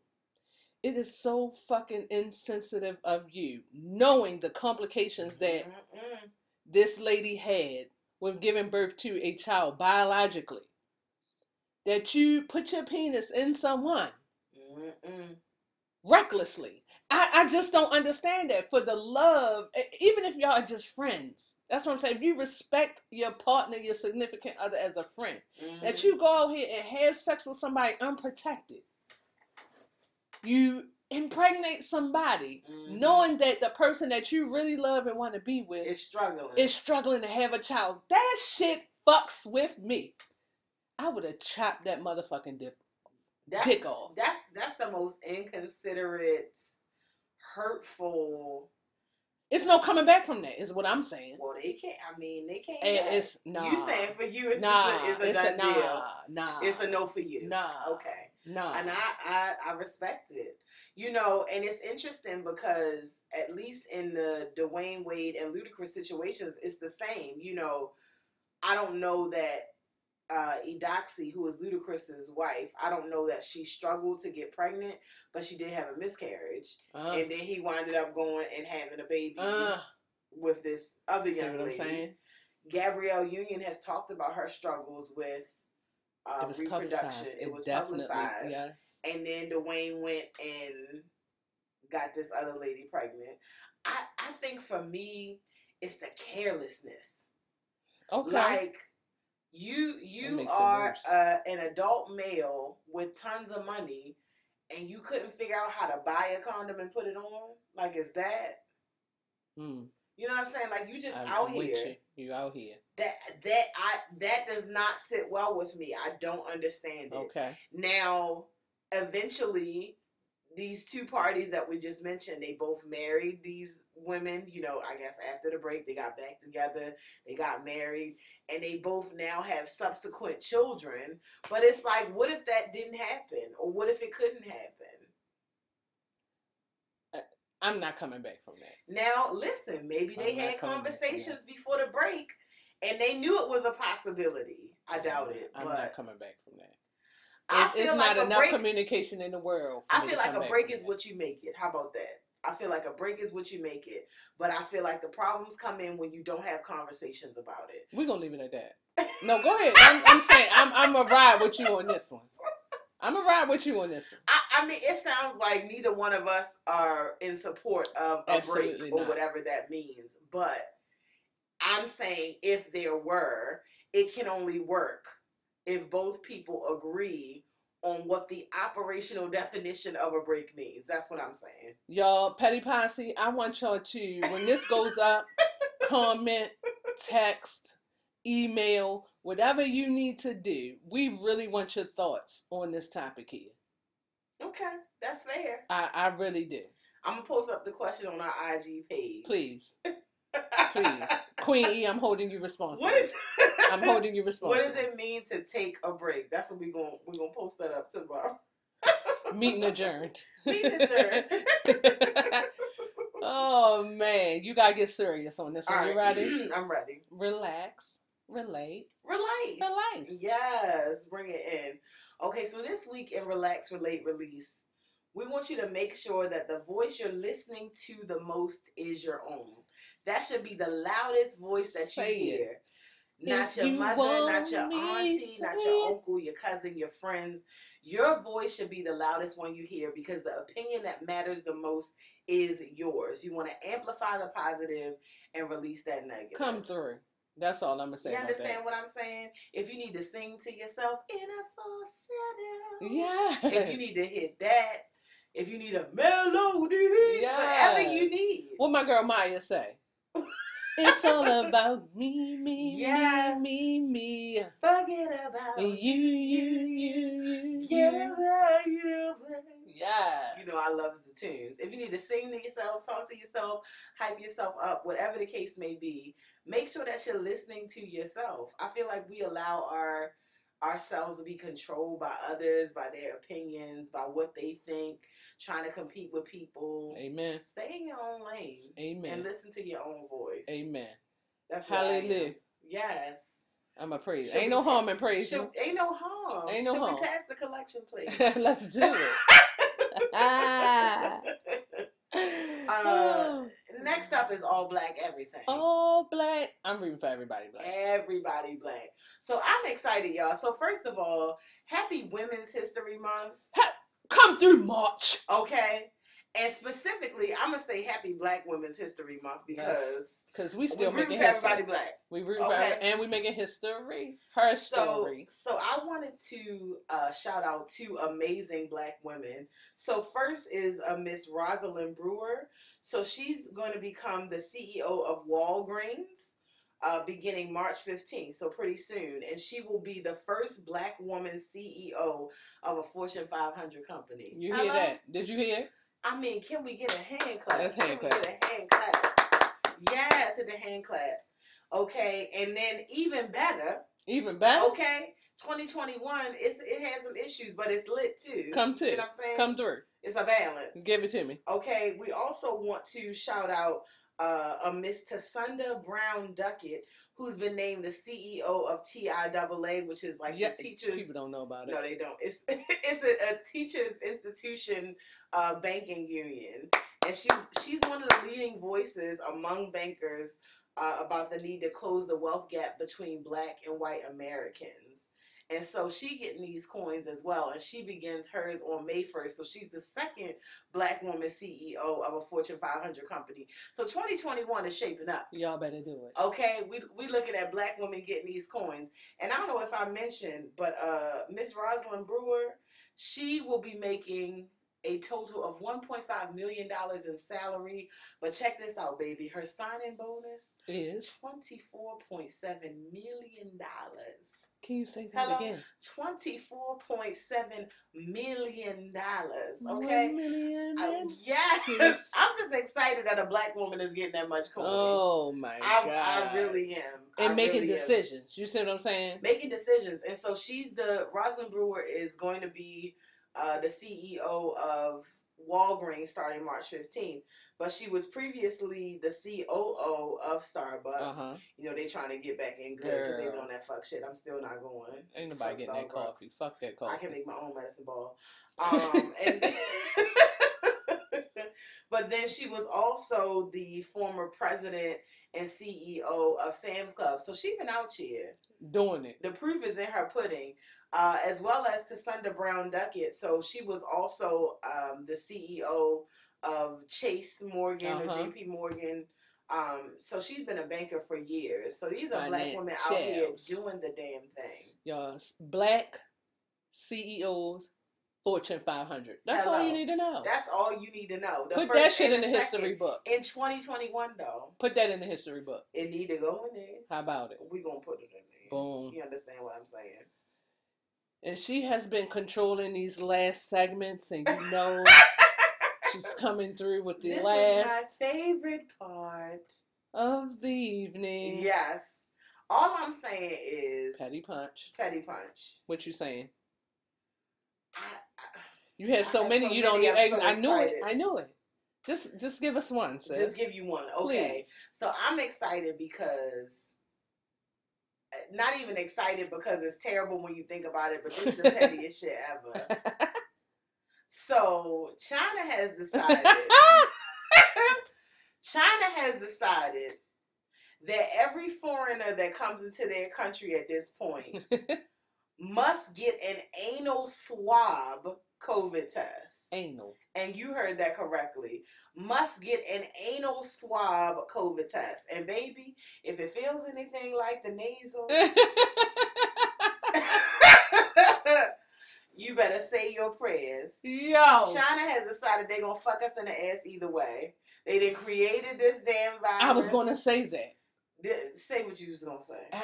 it is so fucking insensitive of you knowing the complications that Mm-mm. this lady had with giving birth to a child biologically that you put your penis in someone Mm-mm. recklessly. I, I just don't understand that. For the love, even if y'all are just friends, that's what I'm saying. If you respect your partner, your significant other as a friend, that Mhm. you go out here and have sex with somebody unprotected, you impregnate somebody, Mhm. knowing that the person that you really love and want to be with is struggling. is struggling to have a child. That shit fucks with me. I would have chopped that motherfucking dip, that's, dick off. That's that's the most inconsiderate, hurtful. It's no coming back from that, is what I'm saying. Well, they can't. I mean, they can't. Yet. it's nah. You saying for you, it's nah, a, it's a it's done a nah, deal. nah. It's a no for you. nah. Okay. Nah. and I, I I respect it. You know, and it's interesting because at least in the Dwyane Wade and Ludacris situations, it's the same. You know, I don't know that uh, Eudoxie, who is Ludacris's wife, I don't know that she struggled to get pregnant, but she did have a miscarriage, Uh, and then he winded up going and having a baby uh, with this other young what I'm lady. saying? Gabrielle Union has talked about her struggles with uh, it reproduction. publicized. It, was publicized, Yes. and then Dwyane went and got this other lady pregnant. I I think for me, it's the carelessness. Okay. Like you you are uh, an adult male with tons of money, and you couldn't figure out how to buy a condom and put it on. Like is that Hmm. you know what I'm saying? Like you just I'm, out here. you. You out here. That that I that does not sit well with me. I don't understand it. Okay. Now, eventually, these two parties that we just mentioned, they both married these women. You know, I guess after the break, they got back together, they got married, and they both now have subsequent children. But it's like, what if that didn't happen? Or what if it couldn't happen? Uh, I'm not coming back from that. Now, listen, maybe they I'm had coming back from conversations before the break and they knew it was a possibility. I doubt it. I'm but not coming back from that. It's, it's like not enough break. communication in the world. I feel like a break is what you make it. How about that? I feel like a break is what you make it. But I feel like the problems come in when you don't have conversations about it. We're gonna leave it at that. No, go ahead. I'm, I'm saying I'm I'm a ride with you on this one. I'm a ride with you on this one. I, I mean, it sounds like neither one of us are in support of a Absolutely break or not. whatever that means. But I'm saying if there were, it can only work if both people agree on what the operational definition of a break means. That's what I'm saying. Y'all, Petty Posse, I want y'all to, when this goes up, comment, text, email, whatever you need to do. We really want your thoughts on this topic here. Okay, that's fair. I, I really do. I'm gonna post up the question on our IG page. Please, please. Queen E, I'm holding you responsible. what is I'm holding you responsible. What does it mean to take a break? That's what we're gonna we're gonna post that up tomorrow. Meeting adjourned. Meeting adjourned. oh man, you gotta get serious on this All one. You ready? I'm ready. Relax, relate. Relax. Relax. Yes, bring it in. Okay, so this week in Relax, Relate, Release, we want you to make sure that the voice you're listening to the most is your own. That should be the loudest voice that Say you it. hear. Not If your you mother, not your auntie, not your uncle, your cousin, your friends. Your voice should be the loudest one you hear because the opinion that matters the most is yours. You want to amplify the positive and release that negative. Come through. That's all I'm gonna say. You understand what I'm saying? If you need to sing to yourself in a falsetto. Yeah. if you need to hit that, if you need a melody, whatever you need. What my girl Mýa say? It's all about me, me, Yeah. me, me, me. Forget about you, you, you, you, Get you. about you. Yeah. You know, I loves the tunes. If you need to sing to yourself, talk to yourself, hype yourself up, whatever the case may be, make sure that you're listening to yourself. I feel like we allow our ourselves to be controlled by others, by their opinions, by what they think, trying to compete with people. Amen. Stay in your own lane Amen. and listen to your own voice. Amen. That's. Hallelujah. Yes. I'm a praise. Should Ain't no harm in praise Should, ain't no harm. Ain't no Should harm. we pass the collection, please? you. Let's do it. Ah. Next up is all black everything. all black. I'm reading for everybody black. Everybody black. So I'm excited, y'all. So first of all, happy Women's History Month. Come through March. Okay. And specifically, I'm gonna say Happy Black Women's History Month because Cause we we still root making for everybody history. black. We root Okay. and we making history. Her So, story. so I wanted to uh, shout out two amazing black women. So first is uh, Miss Rosalind Brewer. So she's going to become the CEO of Walgreens. Uh, beginning March 15th, so pretty soon. And she will be the first black woman CEO of a Fortune 500 company. You hear Hello? that? Did you hear? I mean, can we get a hand clap? Let's can hand clap. get a hand clap? Yes, hit the hand clap. Okay, and then even better, Even better. okay, 2021, it's it has some issues, but it's lit too. Come You see to. what I'm saying? Come through. It's a balance. Give it to me. Okay, we also want to shout out uh, a Miss Thasunda Brown Duckett, who's been named the CEO of TIAA, which is like yeah, the teachers. people don't know about it. No, they don't. It's it's a, a teachers institution uh, banking union, and she's she's one of the leading voices among bankers uh, about the need to close the wealth gap between Black and White Americans. And so she getting these coins as well, and she begins hers on May first. So she's the second Black woman CEO of a Fortune 500 company. So 2021 is shaping up. Y'all better do it. Okay, we we looking at black women getting these coins, and I don't know if I mentioned, but uh, Miss Rosalind Brewer, she will be making a total of 1.5 million dollars in salary. But check this out, baby, her signing bonus Is 24.7 million dollars. can you say that Hello? again? 24.7 million dollars. Okay. Million I- and yes. I'm just excited that a black woman is getting that much coin. Oh my I, god! I really am. And I making really am. decisions. You see what I'm saying? Making decisions. And so she's the, Rosalind Brewer is going to be uh, the CEO of Walgreens starting March 15th. But she was previously the COO of Starbucks. Uh huh. You know, they trying to get back in good because they've been on that fuck shit. I'm still not going. Ain't nobody Fuck getting that Starbucks. coffee. Fuck that coffee. I can make my own medicine ball. Um, and but then she was also the former president and CEO of Sam's Club. So she been out here. Doing it. The proof is in her pudding. Uh, as well as to Thasunda Brown Duckett. So she was also um, the CEO of Chase Morgan or Uh-huh. JP Morgan. Um, so she's been a banker for years. So these are black women out here doing the damn thing. Y'all, black CEOs, Fortune 500. That's all you need to know. That's all you need to know. The Put first that shit in the history book. In 2021, though, Put that in the history book. it need to go in there. How about it? We gonna put it in there. Boom. You understand what I'm saying? And she has been controlling these last segments, and you know she's coming through with the this last is my favorite part. of the evening. Yes. All I'm saying is Petty punch. petty punch. What you saying? I, I, You have I so many. so you don't many, need. I'm so I knew it. I knew it. Just, just give us one, sis. just give you one. Okay. Please. So I'm excited because not even excited because it's terrible when you think about it, but this is the pettiest shit ever. So China has decided China has decided that every foreigner that comes into their country at this point must get an anal swab COVID test. Anal. And you heard that correctly. Must get an anal swab COVID test. And baby, if it feels anything like the nasal, you better say your prayers. Yo. China has decided they're gonna fuck us in the ass either way. They done created this damn virus. I was going to say that. Say what you was gonna say. I,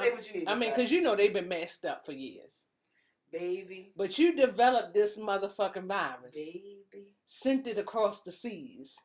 Say what you need to I mean, say. because you know they've been messed up for years. Baby, But you developed this motherfucking virus, baby. sent it across the seas.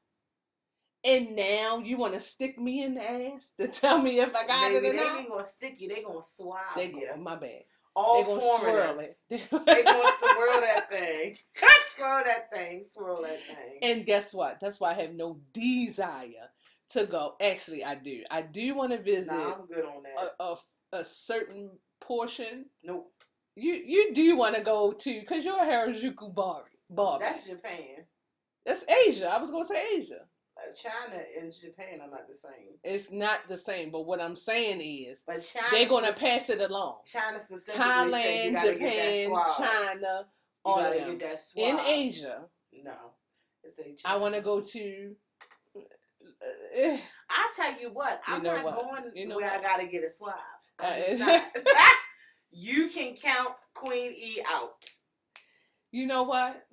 And now you want to stick me in the ass to tell me if I got Baby, it or they not? ain't gonna stick you. They gonna swab They you. go, my bad. All they gonna swirl it. they gonna swirl that thing. Cut, swirl that thing. Swirl that thing. and guess what? That's why I have no desire to go. Actually, I do. I do want to visit Nah, I'm good on that. a, a, a certain portion. nope. You you do want to go to because you're a Harajuku Barbie. Barbie. That's Japan. That's Asia. I was gonna say Asia. Uh, China and Japan are not the same. It's not the same, but what I'm saying is But China. they're gonna pass it along. China specifically you Thailand, gotta get that Japan. China, You all of gotta them. get that swab. In Asia, No. It's a I want to go to. eh, I tell you what, I'm know not what? going You know where I gotta get a swab. I'm Uh. you can count Queen E out. You know what?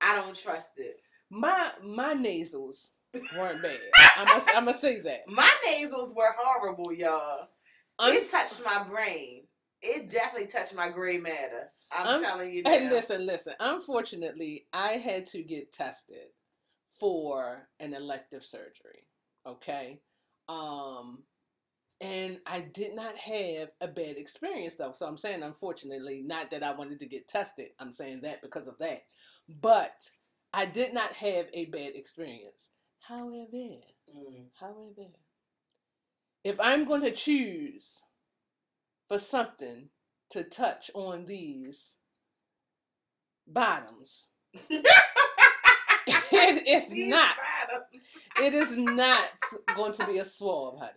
I don't trust it. My my nasals weren't bad. I must I must say that. My nasals were horrible, y'all. Un- it touched my brain. It definitely touched my gray matter. I'm telling you now. Hey, listen, listen. Unfortunately, I had to get tested for an elective surgery. Okay. Um, and I did not have a bad experience though. So I'm saying, unfortunately, not that I wanted to get tested. I'm saying that because of that. But I did not have a bad experience. However, Mm. however, if I'm going to choose for something to touch on these bottoms, it, it's These not. bottoms. It is not going to be a swab, honey.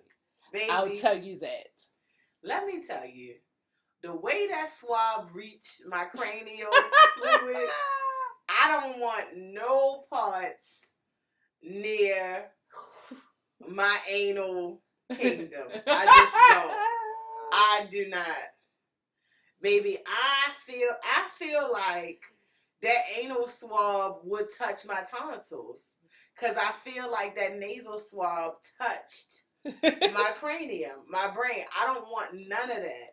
Baby, I'll tell you that. let me tell you, the way that swab reached my cranial fluid, I don't want no parts near my anal kingdom. I just don't. I do not. Baby, I feel I feel like that anal swab would touch my tonsils. Cause I feel like that nasal swab touched my cranium, my brain. I don't want none of that.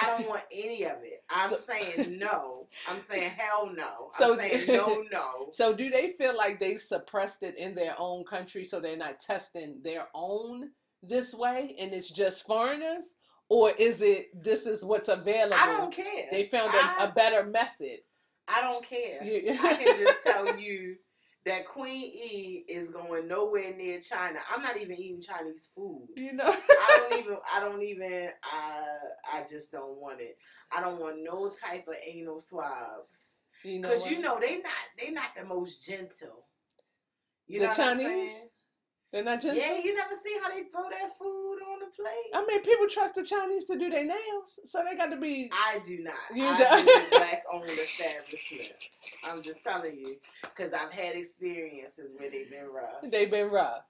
I don't want any of it. I'm So- saying no. I'm saying hell no. So- I'm saying no, no. So, do they feel like they've suppressed it in their own country, so they're not testing their own this way, and it's just foreigners, or is it this is what's available? I don't care. They found a, I- a better method. I don't care. I can just tell you that Queen E is going nowhere near China. I'm not even eating Chinese food. you know. I don't even. I don't even. I. I just don't want it. I don't want no type of anal swabs You know because you know they not. They not the most gentle. You The know what I'm Chinese? saying? they're not just. Yeah, you never see how they throw that food on plate. I mean, people trust the Chinese to do their nails, so they got to be. I do not. You I don't? visit black owned establishments. I'm just telling you because I've had experiences where they've been rough. They've been rough.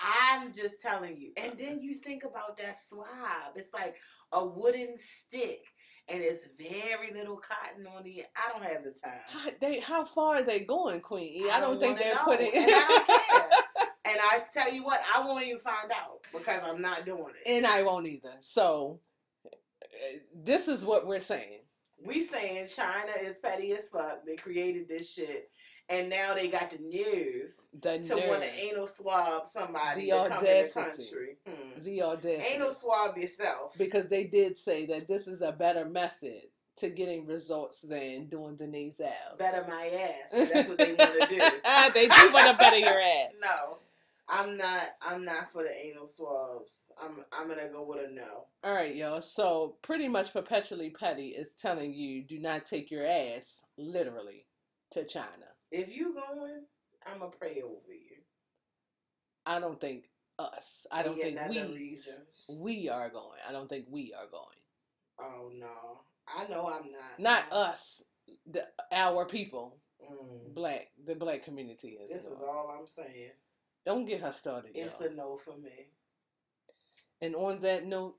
I'm just telling you. And then you think about that swab. It's like a wooden stick and it's very little cotton on the I don't have the time. How, they, how far are they going, Queen I don't think wanna they're know, putting. and I don't care. And I tell you what, I won't even find out because I'm not doing it. and I won't either. So, this is what we're saying. We saying China is petty as fuck. They created this shit. And now they got the nerve The to want to anal swab somebody The to come in the country. Hmm. the audacity. Anal swab yourself. because they did say that this is a better method to getting results than doing the nasal. Better my ass. That's what they want to do. they do want to better your ass. No, I'm not. I'm not for the anal swabs. I'm. I'm gonna go with a no. All right, y'all. So pretty much perpetually petty is telling you do not take your ass literally to China. If you going, I'm gonna pray over you. I don't think us. I don't think we we are going. I don't think we are going. Oh no, I know I'm not. Not us. The our people, Mm. black, the black community is. This is all I'm saying. Don't get her started, It's y'all. a no for me. And on that note,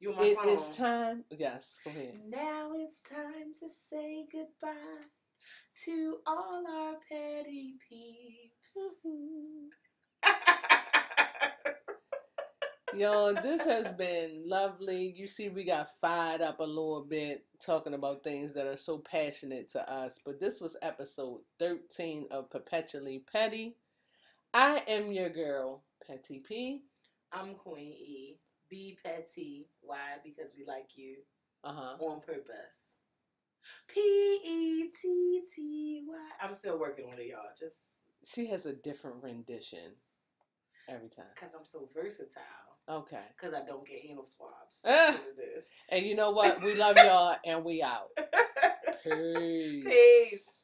You my it song. is time. Yes, go ahead. Now it's time to say goodbye to all our petty peeps. Yo, this has been lovely. You see, we got fired up a little bit talking about things that are so passionate to us. But this was episode 13 of Perpetually Petty. I am your girl, Petty P. I'm Queen E. Be petty. Why? Because we like you Uh huh. on purpose. P E T T Y. I'm still working on it, y'all. Just She has a different rendition every time. because I'm so versatile. Okay. Because I don't get anal swabs. That's what it is. And you know what? We love y'all and we out. Peace. Peace.